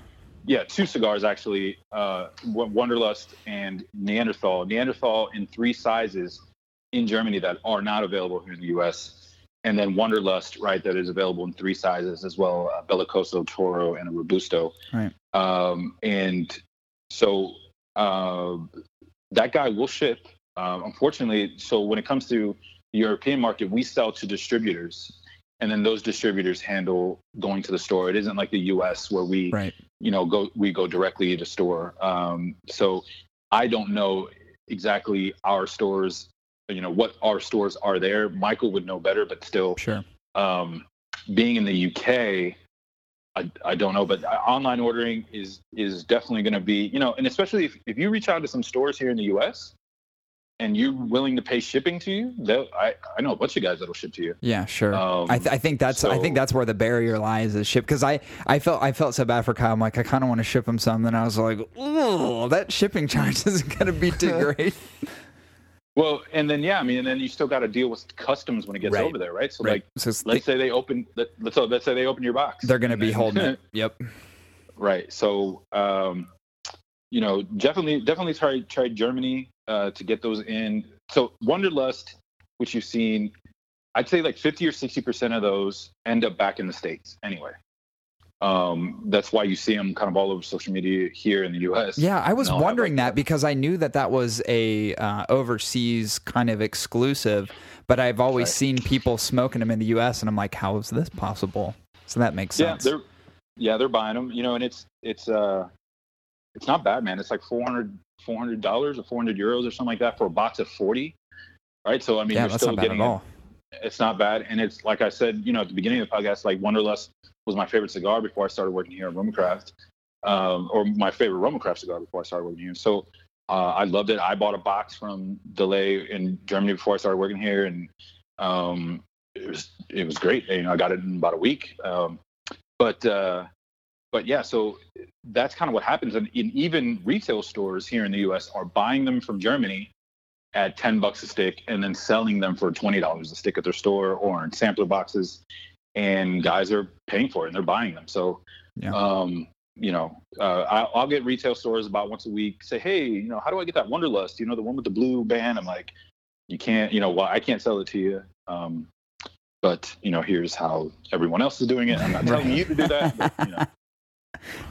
B: yeah, two cigars actually. Uh, Wunderlust and Neanderthal. Neanderthal in three sizes in Germany that are not available here in the U.S. And then Wunderlust, right, that is available in three sizes as well: uh, Bellicoso, Toro, and a Robusto.
A: Right.
B: Um, and so uh, that guy will ship. Um, unfortunately, so when it comes to the European market, we sell to distributors, and then those distributors handle going to the store. It isn't like the U.S. where we,
A: Right.
B: you know, go we go directly to store. Um, so I don't know exactly our stores, you know, what our stores are there. Michael would know better, but still,
A: Sure.
B: um, being in the UK, I, I don't know, but online ordering is is definitely going to be, you know, and especially if, if you reach out to some stores here in the US and you're willing to pay shipping to you, they'll- I, I know a bunch of guys that'll ship to you.
A: Yeah, sure.
B: Um,
A: I, th- I think that's I think that's where the barrier lies is ship because I, I felt I felt so bad for Kyle. I'm like I kind of want to ship him something. I was like, ooh, that shipping charge isn't gonna be too great.
B: Well, and then yeah, I mean, and then you still got to deal with customs when it gets
A: Right.
B: over there, right? So
A: Right.
B: like,
A: So
B: let's say they open, let, let's so let's say they open your box.
A: they're gonna be holding it. Yep.
B: Right. So, um, you know, definitely, definitely try try Germany uh, to get those in. So, Wunderlust, which you've seen, I'd say like fifty or sixty percent of those end up back in the states anyway. Um, that's why you see them kind of all over social media here in the U.S.
A: Yeah, I was wondering
B: like,
A: that because I knew that that was a uh, overseas kind of exclusive, but I've always
B: Right.
A: seen people smoking them in the U.S. and I'm like, how is this possible? So that makes
B: Yeah,
A: sense.
B: they're yeah they're buying them. You know, and it's it's uh it's not bad, man. It's like 400 dollars or four hundred euros or something like that for a box of forty. Right. So I mean,
A: yeah,
B: you're
A: that's
B: still
A: not bad
B: getting it-
A: all.
B: it's not bad and it's like i said you know at the beginning of the podcast like wunderlust was my favorite cigar before i started working here at Romacraft, um, or my favorite Romacraft cigar before i started working here. So uh, i loved it. I bought a box from delay in germany before i started working here and um, it was it was great. You know i got it in about a week. Um, but uh, but yeah so that's kind of what happens. And in even retail stores here in the us are buying them from germany at 10 bucks a stick and then selling them for $20 a stick at their store or in sampler boxes and guys are paying for it and they're buying them so
A: Yeah.
B: um you know uh, I, i'll get retail stores about once a week say hey you know how do i get that wunderlust you know the one with the blue band i'm like you can't you know well i can't sell it to you um but you know here's how everyone else is doing it i'm not telling you to do that but, you know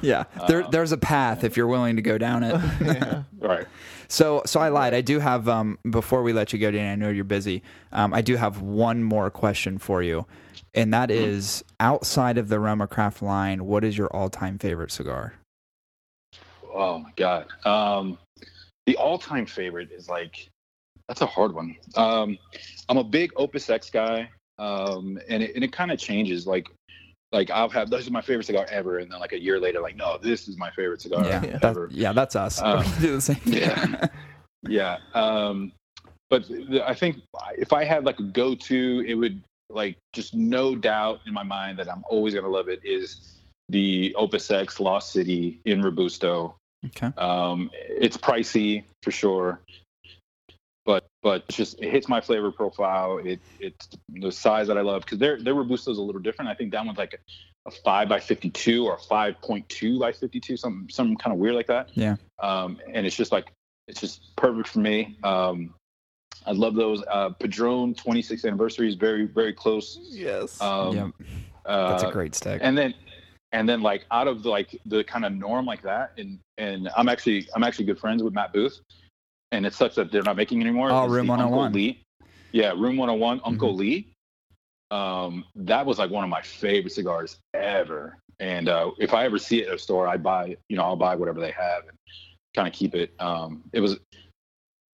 A: Yeah, there,
B: Uh,
A: there's a path if you're willing to go down it.
C: yeah.
B: right
A: So, so I lied. I do have. Um, before we let you go, Dan. I know you're busy. Um, I do have one more question for you, and that
B: Mm-hmm.
A: outside of the Romacraft line, what is your all-time favorite cigar?
B: Oh my god. Um, the all-time favorite is like that's a hard one. Um, I'm a big Opus X guy, um, and it, and it kind of changes. Like, like I'll have this is my favorite cigar ever, and then like a year later, like no, this is my favorite cigar
A: yeah,
B: ever.
A: that, yeah, that's us. We do the same.
B: yeah. yeah. Um, but I think if I had like a go-to, it would like just no doubt in my mind that I'm always gonna love it is the Opus X Lost City in Robusto.
A: okay.
B: Um, it's pricey for sure, but but it's just it hits my flavor profile. It it's the size that I love because their their robusto is a little different. I think that one's like a, a five by fifty two or five point two by fifty two, some some kind of weird like that.
A: Yeah.
B: Um, and it's just like it's just perfect for me. Um, I love those. Uh, Padron 26th anniversary is very very close.
C: Yes.
B: Um,
A: yep.
B: uh,
A: That's a great stick.
B: and then and then like out of the, like the kind of norm like that and and i'm actually i'm actually good friends with matt booth and it's such that they're not making anymore
A: Oh,
B: is
A: Room
B: the Uncle
A: 101.
B: lee yeah room 101 uncle
A: Mm-hmm.
B: lee um that was like one of my favorite cigars ever and uh if i ever see it at a store i buy you know i'll buy whatever they have and kind of keep it um it was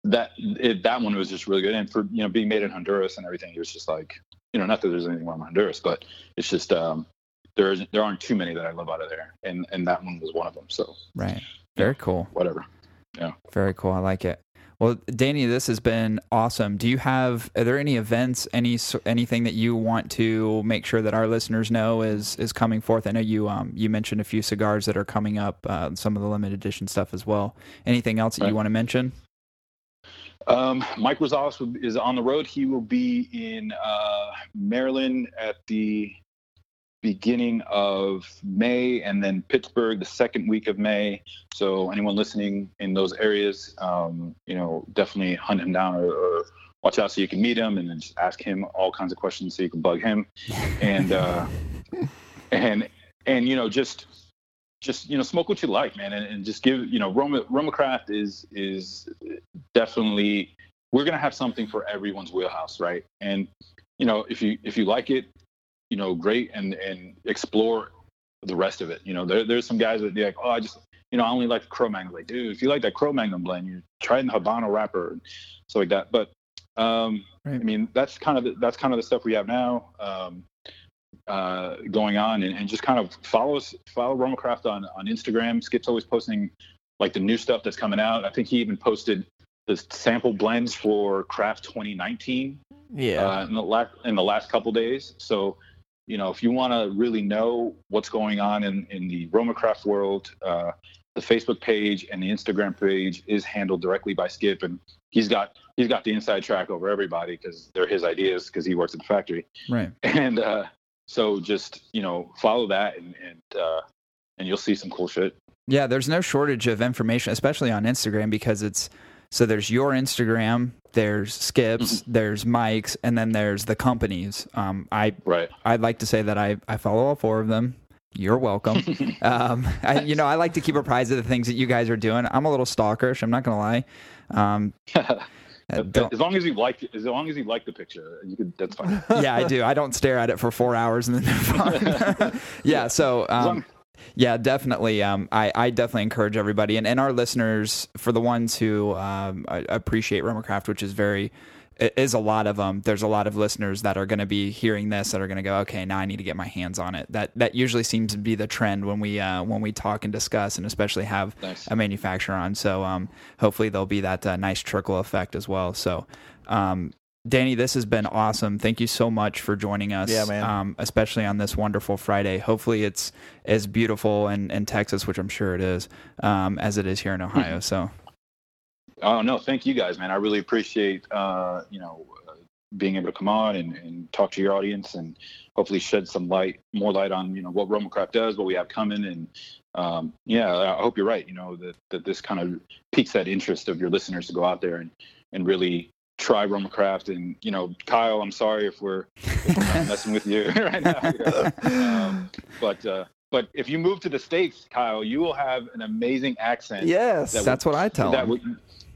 B: that it, that one was just really good and for you know being made in honduras and everything it was just like you know not that there's anything wrong with honduras but it's just um there isn't there aren't too many that I love out of there, and and that one was one of them. So
A: right. Very cool.
B: whatever.
A: Yeah, very cool. I like it. Well, Danny, this has been awesome. Do you have? Are there any events, any anything that you want to make sure that our listeners know is is coming forth? I know you um you mentioned a few cigars that are coming up, uh, some of the limited edition stuff as well. Anything else that you want to mention?
B: Um, Mike Rosales is on the road. He will be in uh, Maryland at the beginning of May, and then Pittsburgh the second week of May. So anyone listening in those areas, um, you know, definitely hunt him down or, or watch out so you can meet him, and then just ask him all kinds of questions so you can bug him, and uh, and and you know just just you know smoke what you like man and, and just give you know roma roma craft is is definitely we're gonna have something for everyone's wheelhouse right? And you know if you if you like it you know great and and explore the rest of it. You know there, there's some guys that be like oh i just you know i only like the Cro-Magnon like dude if you like that Cro-Magnon blend you try the habano wrapper and stuff like that. But um
A: Right.
B: i mean that's kind of the, that's kind of the stuff we have now. Um uh, going on and, and just kind of follow us, follow Romacraft on, on Instagram. Skip's always posting like the new stuff that's coming out. I think he even posted the sample blends for Craft 2019
C: Yeah.
B: uh, in the last in the last couple days. So, you know, if you want to really know what's going on in in the Romacraft world, uh, the Facebook page and the Instagram page is handled directly by Skip, and he's got he's got the inside track over everybody because they're his ideas because he works at the factory
A: Right.
B: and uh, so just you know follow that and and uh, and you'll see some cool shit.
A: Yeah, there's no shortage of information, especially on Instagram, because it's so there's your Instagram, there's Skips, there's Mike's, and then there's the companies. Um, I
B: Right.
A: I'd like to say that I I follow all four of them. You're welcome. um, I, you know, I like to keep apprised of the things that you guys are doing. I'm a little stalkerish. I'm not gonna lie. Um,
B: as long as you like as long as you like the picture, you could. That's fine.
A: yeah, I do. I don't stare at it for four hours and then on. yeah, so um, yeah, definitely. Um, I, I definitely encourage everybody and, and our listeners for the ones who um, appreciate Romacraft, which is very is a lot of them. There's a lot of listeners that are going to be hearing this that are going to go, okay, now I need to get my hands on it. That that usually seems to be the trend when we uh, when we talk and discuss, and especially have
B: Nice.
A: a manufacturer on. So um, hopefully there'll be that uh, nice trickle effect as well. So. Um, Danny, this has been awesome. Thank you so much for joining us.
C: Yeah, man.
A: Um, especially on this wonderful Friday. Hopefully, it's as beautiful in, in Texas, which I'm sure it is, um, as it is here in Ohio. So,
B: Oh no, thank you guys, man. I really appreciate uh, you know uh, being able to come on and, and talk to your audience and hopefully shed some light, more light on you know what Romacraft does, what we have coming, and um, yeah, I hope you're right. You know that that this kind of piques that interest of your listeners to go out there and and really try Romacraft. And you know, Kyle, I'm sorry if we're, if we're messing with you right now. Um, but uh, but if you move to the states, Kyle, you will have an amazing accent.
C: yes.
B: that
A: that's what I tell
B: that.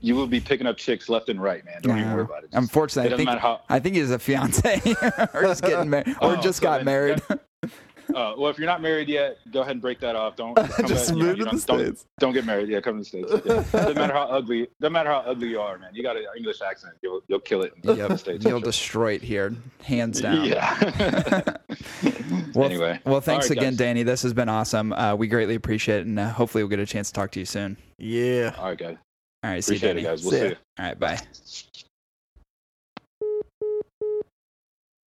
B: Would you will be picking up chicks left and right, man. Don't even worry about it. Just-
A: Unfortunately,
B: it
A: I think
B: how.
A: I think he's a fiance or just getting married or
B: Oh,
A: just
B: so
A: got
B: then-
A: married.
B: Uh, well, if you're not married yet, go ahead and break that off. Don't come
C: Just
B: back, you know,
C: move
B: you
C: to
B: don't,
C: the
B: don't-
C: States.
B: Don't, get married. Yeah, come to the states. Yeah. doesn't matter how ugly. Doesn't matter how ugly you are, man. You got an English accent. You'll you'll kill it. In
A: Yep,
B: the states.
A: you'll
B: sure.
A: destroy it here, hands down.
B: Yeah.
A: Well,
B: anyway.
A: well, thanks
B: All right,
A: again,
B: guys.
A: Danny. This has been awesome. Uh, we greatly appreciate it, and uh, hopefully we'll get a chance to talk to you soon.
C: yeah.
B: All right, guys.
A: All right, see you,
B: Appreciate
A: Danny.
B: it, guys. We'll
C: See
B: see you.
A: All right, bye.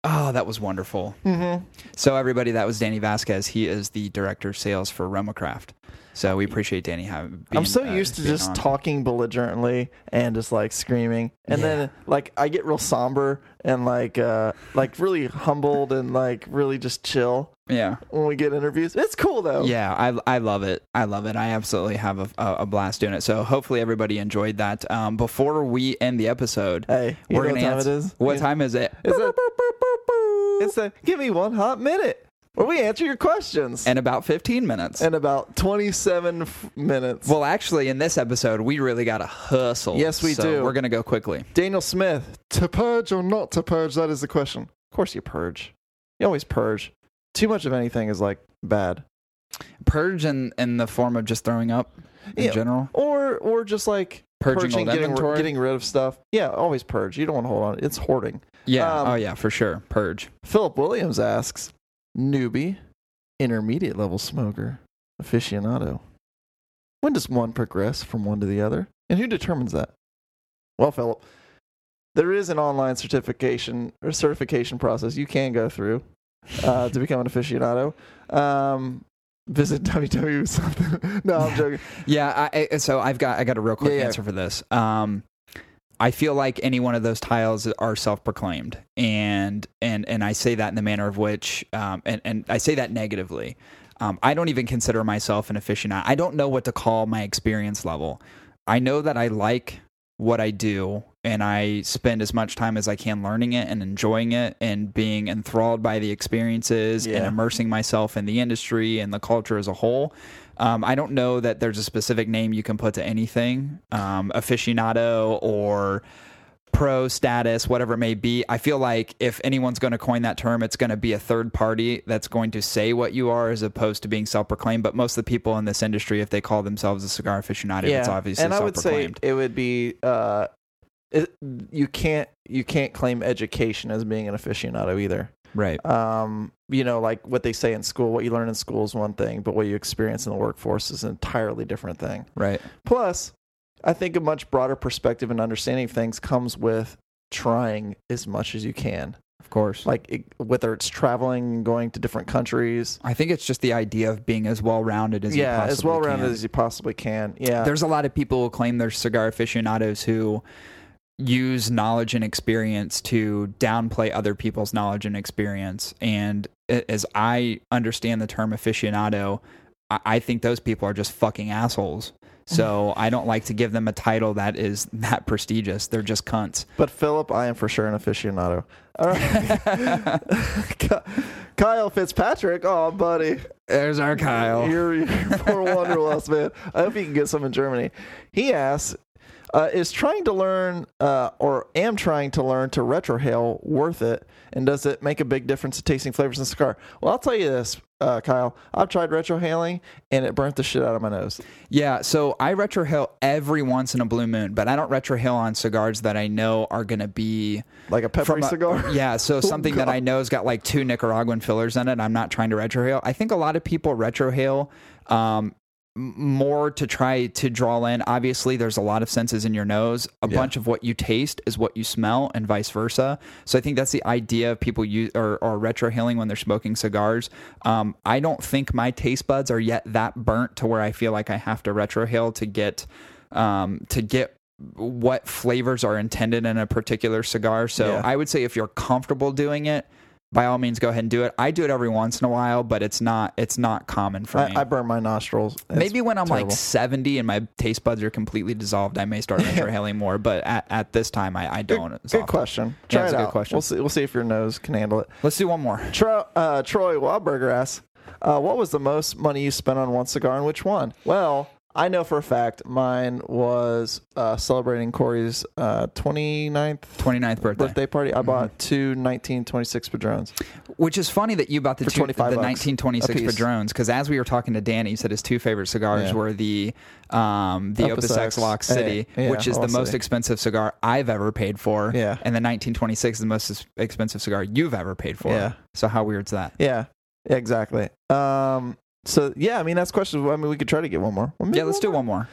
A: Oh, that was wonderful.
C: Mm-hmm.
A: So, everybody, that was Danny Vazquez. He is the director of sales for Romacraft. So, we appreciate Danny having.
C: I'm so
A: being, uh,
C: used to just
A: on.
C: talking belligerently and just like screaming, and
A: Yeah.
C: then like I get real somber and like uh like really humbled and like really just chill
A: Yeah,
C: when we get interviews. It's cool though.
A: yeah, I, I love it. I love it. I absolutely have a, a, blast doing it. So, hopefully, everybody enjoyed that. Um, before we end the episode,
C: Hey,
A: we're gonna
C: what time
A: answer-? What
C: Yeah.
A: time is it?
C: It's a, it's a give me one hot minute where we answer your questions
A: In about 15 minutes.
C: in about 27 f- minutes.
A: Well, actually, in this episode, we really got to hustle.
C: Yes, we
A: So
C: do.
A: We're going to go quickly.
C: Daniel Smith, to purge or not to purge? That is the question. Of course, you purge. You always purge. Too much of anything is like bad.
A: Purge in, in the form of just throwing up in
C: Yeah.
A: general.
C: Or or just like
A: Purging,
C: purging, getting,
A: inventory.
C: getting rid of stuff. Yeah, always purge. You don't want to hold on. It's hoarding.
A: yeah.
C: um,
A: oh, yeah, for sure. Purge.
C: Philip Williams asks, newbie, intermediate level smoker, aficionado. When does one progress from one to the other? And who determines that? Well, Philip, there is an online certification or certification process you can go through uh, to become an aficionado. Um, visit www something. no, I'm joking.
A: Yeah. I, I- so I've got I got a real quick
C: Yeah, yeah.
A: answer for this. Um, I feel like any one of those tiles are self-proclaimed, and and and I say that in the manner of which, um, and and I say that negatively. Um, I don't even consider myself an aficionado. I don't know what to call my experience level. I know that I like what I do, and I spend as much time as I can learning it and enjoying it, and being enthralled by the experiences and immersing myself in the industry and the culture as a whole. Um, I don't know that there's a specific name you can put to anything, um, aficionado or pro status, whatever it may be. I feel like if anyone's going to coin that term, it's going to be a third party that's going to say what you are as opposed to being self proclaimed. But most of the people in this industry, if they call themselves a cigar aficionado, it's obviously
C: and I
A: self
C: would say
A: proclaimed.
C: it would be uh, it, you can't you can't claim education as being an aficionado either.
A: Right.
C: Um, you know, like what they say in school, what you learn in school is one thing, but what you experience in the workforce is an entirely different thing.
A: Right.
C: Plus, I think a much broader perspective and understanding of things comes with trying as much as you can.
A: Of course.
C: Like it, whether it's traveling, going to different countries,
A: I think it's just the idea of being as well rounded as you
C: yeah,
A: possibly
C: as well rounded
A: can.
C: as you possibly can. Yeah,
A: There's a lot of people who claim they're cigar aficionados who use knowledge and experience to downplay other people's knowledge and experience. And as I understand the term aficionado, I- think those people are just fucking assholes. So I don't like to give them a title that is that prestigious. They're just cunts.
C: But Philip, I am for sure an aficionado. All right. Kyle Fitzpatrick, oh buddy,
A: There's our Kyle.
C: you're, you're poor wunderlust, man. I hope you can get some in Germany. He asks, uh, is trying to learn uh, or am trying to learn to retrohale worth it? And does it make a big difference in tasting flavors in the cigar? Well, I'll tell you this, uh, Kyle. I've tried retrohaling and it burnt the shit out of my nose.
A: Yeah, so I retrohale every once in a blue moon, but I don't retrohale on cigars that I know are going to be
C: Like a peppery
A: a-
C: cigar.
A: Yeah, so something that I know has got like two Nicaraguan fillers in it. I'm not trying to retrohale. I think a lot of people retrohale um, more to try to draw in. Obviously, there's a lot of senses in your nose. A
C: Yeah.
A: bunch of what you taste is what you smell, and vice versa. So I think that's the idea of people use or, or retrohaling when they're smoking cigars. Um, I don't think my taste buds are yet that burnt to where I feel like I have to retrohale to get um, to get what flavors are intended in a particular cigar. So
C: Yeah.
A: I would say if you're comfortable doing it, by all means go ahead and do it. I do it every once in a while, but it's not it's not common for me.
C: I, I burn my nostrils. It's
A: Maybe when I'm
C: terrible.
A: like 70 and my taste buds are completely dissolved, I may start retrohaling more. But at, at this time, I, I don't.
C: Good, good question.
A: Yeah,
C: Try it
A: a good
C: out.
A: question.
C: We'll see. We'll see if your nose can handle it.
A: Let's do one more.
C: Tro, uh, Troy Wahlberger asks, uh, "What was the most money you spent on one cigar, and which one?" Well, I know for a fact mine was uh, celebrating Cory's uh, 29th
A: 29th birthday.
C: birthday party. I bought
A: Mm-hmm.
C: two 1926 Padrones.
A: Which is funny that you bought the,
C: For
A: two, the
C: 25 bucks
A: 1926
C: a.
A: Padrones because as we were talking to Danny, he said his two favorite cigars
C: Yeah.
A: were the um, the
C: Opus
A: Opus
C: X.
A: X Lock
C: Hey,
A: City,
C: yeah,
A: which is the
C: Lock
A: most
C: City.
A: expensive cigar I've ever paid for,
C: Yeah.
A: and the 1926 is the most ex- expensive cigar you've ever paid for.
C: Yeah.
A: So how weird's that?
C: Yeah, yeah, exactly. Um, so yeah, I mean that's questions. I mean we could try to get one more. Well,
A: Yeah, let's do one more.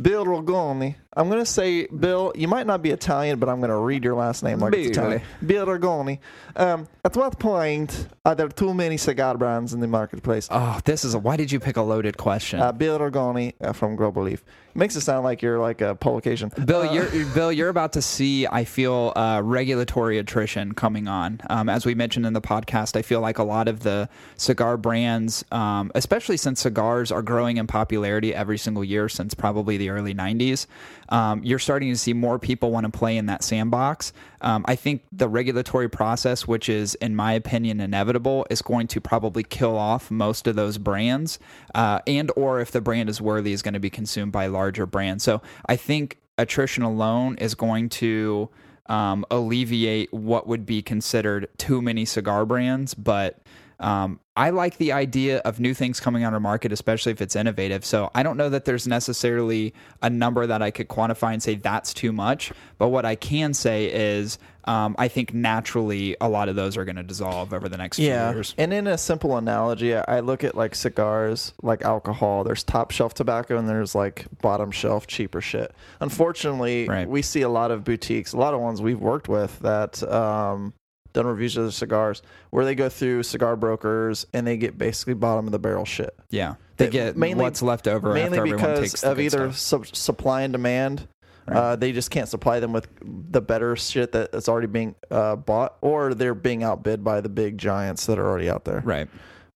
C: Bill Rogoni. I'm going to say, Bill, you might not be Italian, but I'm going to read your last name like it's
A: Bill.
C: Italian. Bill Rogoni. Um, at what point are there too many cigar brands in the marketplace?
A: Oh, this is a. Why did you pick a loaded question?
C: Uh, Bill Rogoni uh, from Global Leaf. Makes it sound like you're like a publication.
A: Bill,
C: Uh,
A: you're Bill. You're about to see. I feel uh, regulatory attrition coming on. Um, as we mentioned in the podcast, I feel like a lot of the cigar brands, um, especially since cigars are growing in popularity every single year since probably the early '90s, um, you're starting to see more people want to play in that sandbox. Um, I think the regulatory process, which is, in my opinion, inevitable, is going to probably kill off most of those brands, uh, and or if the brand is worthy, is going to be consumed by larger brands. So I think attrition alone is going to um, alleviate what would be considered too many cigar brands, but. Um, I like the idea of new things coming on our market, especially if it's innovative. So I don't know that there's necessarily a number that I could quantify and say that's too much. But what I can say is um, I think naturally a lot of those are going to dissolve over the next
C: Yeah,
A: few years.
C: and in a simple analogy, I look at like cigars, like alcohol. There's top shelf tobacco, and there's like bottom shelf cheaper shit. Unfortunately,
A: Right.
C: we see a lot of boutiques, a lot of ones we've worked with that um, done reviews of the cigars, where they go through cigar brokers and they get basically bottom of the barrel shit.
A: Yeah, they get
C: mainly-
A: what's left over
C: Mainly
A: after everyone takes
C: of either sub- supply and demand,
A: Right.
C: Uh, they just can't supply them with the better shit that is already being uh, bought, or they're being outbid by the big giants that are already out there.
A: Right.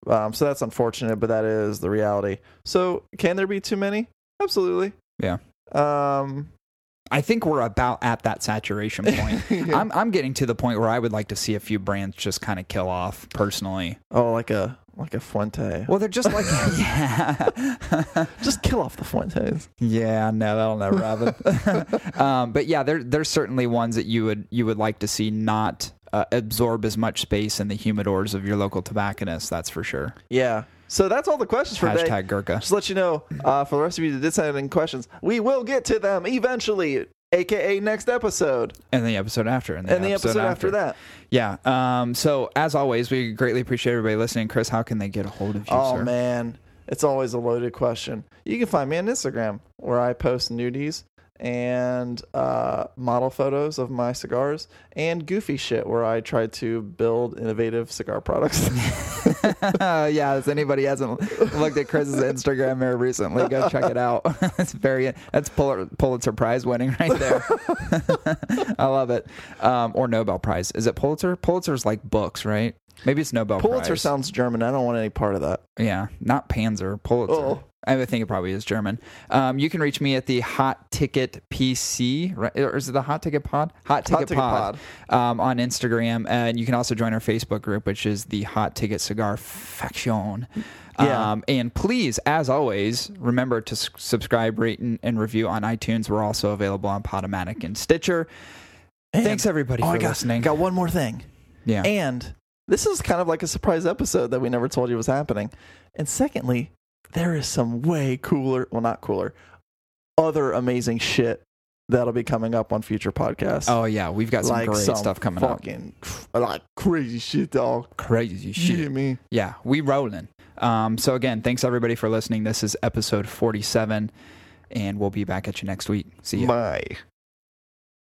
C: Um, so that's unfortunate, but that is the reality. So can there be too many? Absolutely.
A: Yeah.
C: Um,
A: I think we're about at that saturation point. I'm I'm getting to the point where I would like to see a few brands just kind of kill off personally.
C: oh, like a like a Fuente.
A: Well, they're just like yeah.
C: Just kill off the Fuentes.
A: Yeah, no, that'll never happen. um, but yeah, there there's certainly ones that you would you would like to see not uh, absorb as much space in the humidors of your local tobacconist. That's for sure.
C: Yeah. So that's all the questions for today.
A: Hashtag Gurkha.
C: Just to let you know, uh, for the rest of you that did send in questions, we will get to them eventually, aka next episode,
A: And the episode after, and the,
C: and the episode after that.
A: Yeah. Um, so as always, we greatly appreciate everybody listening. Chris, how can they get a hold of you,
C: Oh
A: sir?
C: man, it's always a loaded question. You can find me on Instagram where I post nudies and uh, model photos of my cigars and goofy shit where I try to build innovative cigar products.
A: yeah, if anybody hasn't looked at Chris's Instagram here recently, go check it out. It's very that's Pul- Pulitzer Prize winning right there. I love it. Um, or Nobel Prize. Is it Pulitzer? Pulitzer's like books, right? Maybe it's Nobel
C: Pulitzer
A: Prize.
C: sounds German. I don't want any part of that.
A: Yeah, not Panzer, Pulitzer.
C: Oh.
A: I think it probably is German. Um, you can reach me at the Hot Ticket PC, right? Or is it the Hot Ticket Pod? Hot Ticket,
C: Ticket
A: Pod, Um, on Instagram, and you can also join our Facebook group, which is the Hot Ticket Cigar Faction.
C: Yeah.
A: Um, and please, as always, remember to s- subscribe, rate, and, and review on iTunes. We're also available on Podomatic and Stitcher.
C: And-
A: Thanks everybody
C: Oh,
A: for
C: got,
A: listening.
C: got one more thing.
A: yeah.
C: And this is kind of like a surprise episode that we never told you was happening. And secondly, there is some way cooler, well, not cooler, other amazing shit that'll be coming up on future podcasts.
A: oh yeah, we've got some
C: like
A: great
C: some
A: stuff coming up.
C: fucking, like crazy shit, dog.
A: Crazy shit.
C: Yeah, me.
A: yeah, we rolling. Um, so again, thanks everybody for listening. This is episode 47, and we'll be back at you next week. See you.
C: Bye.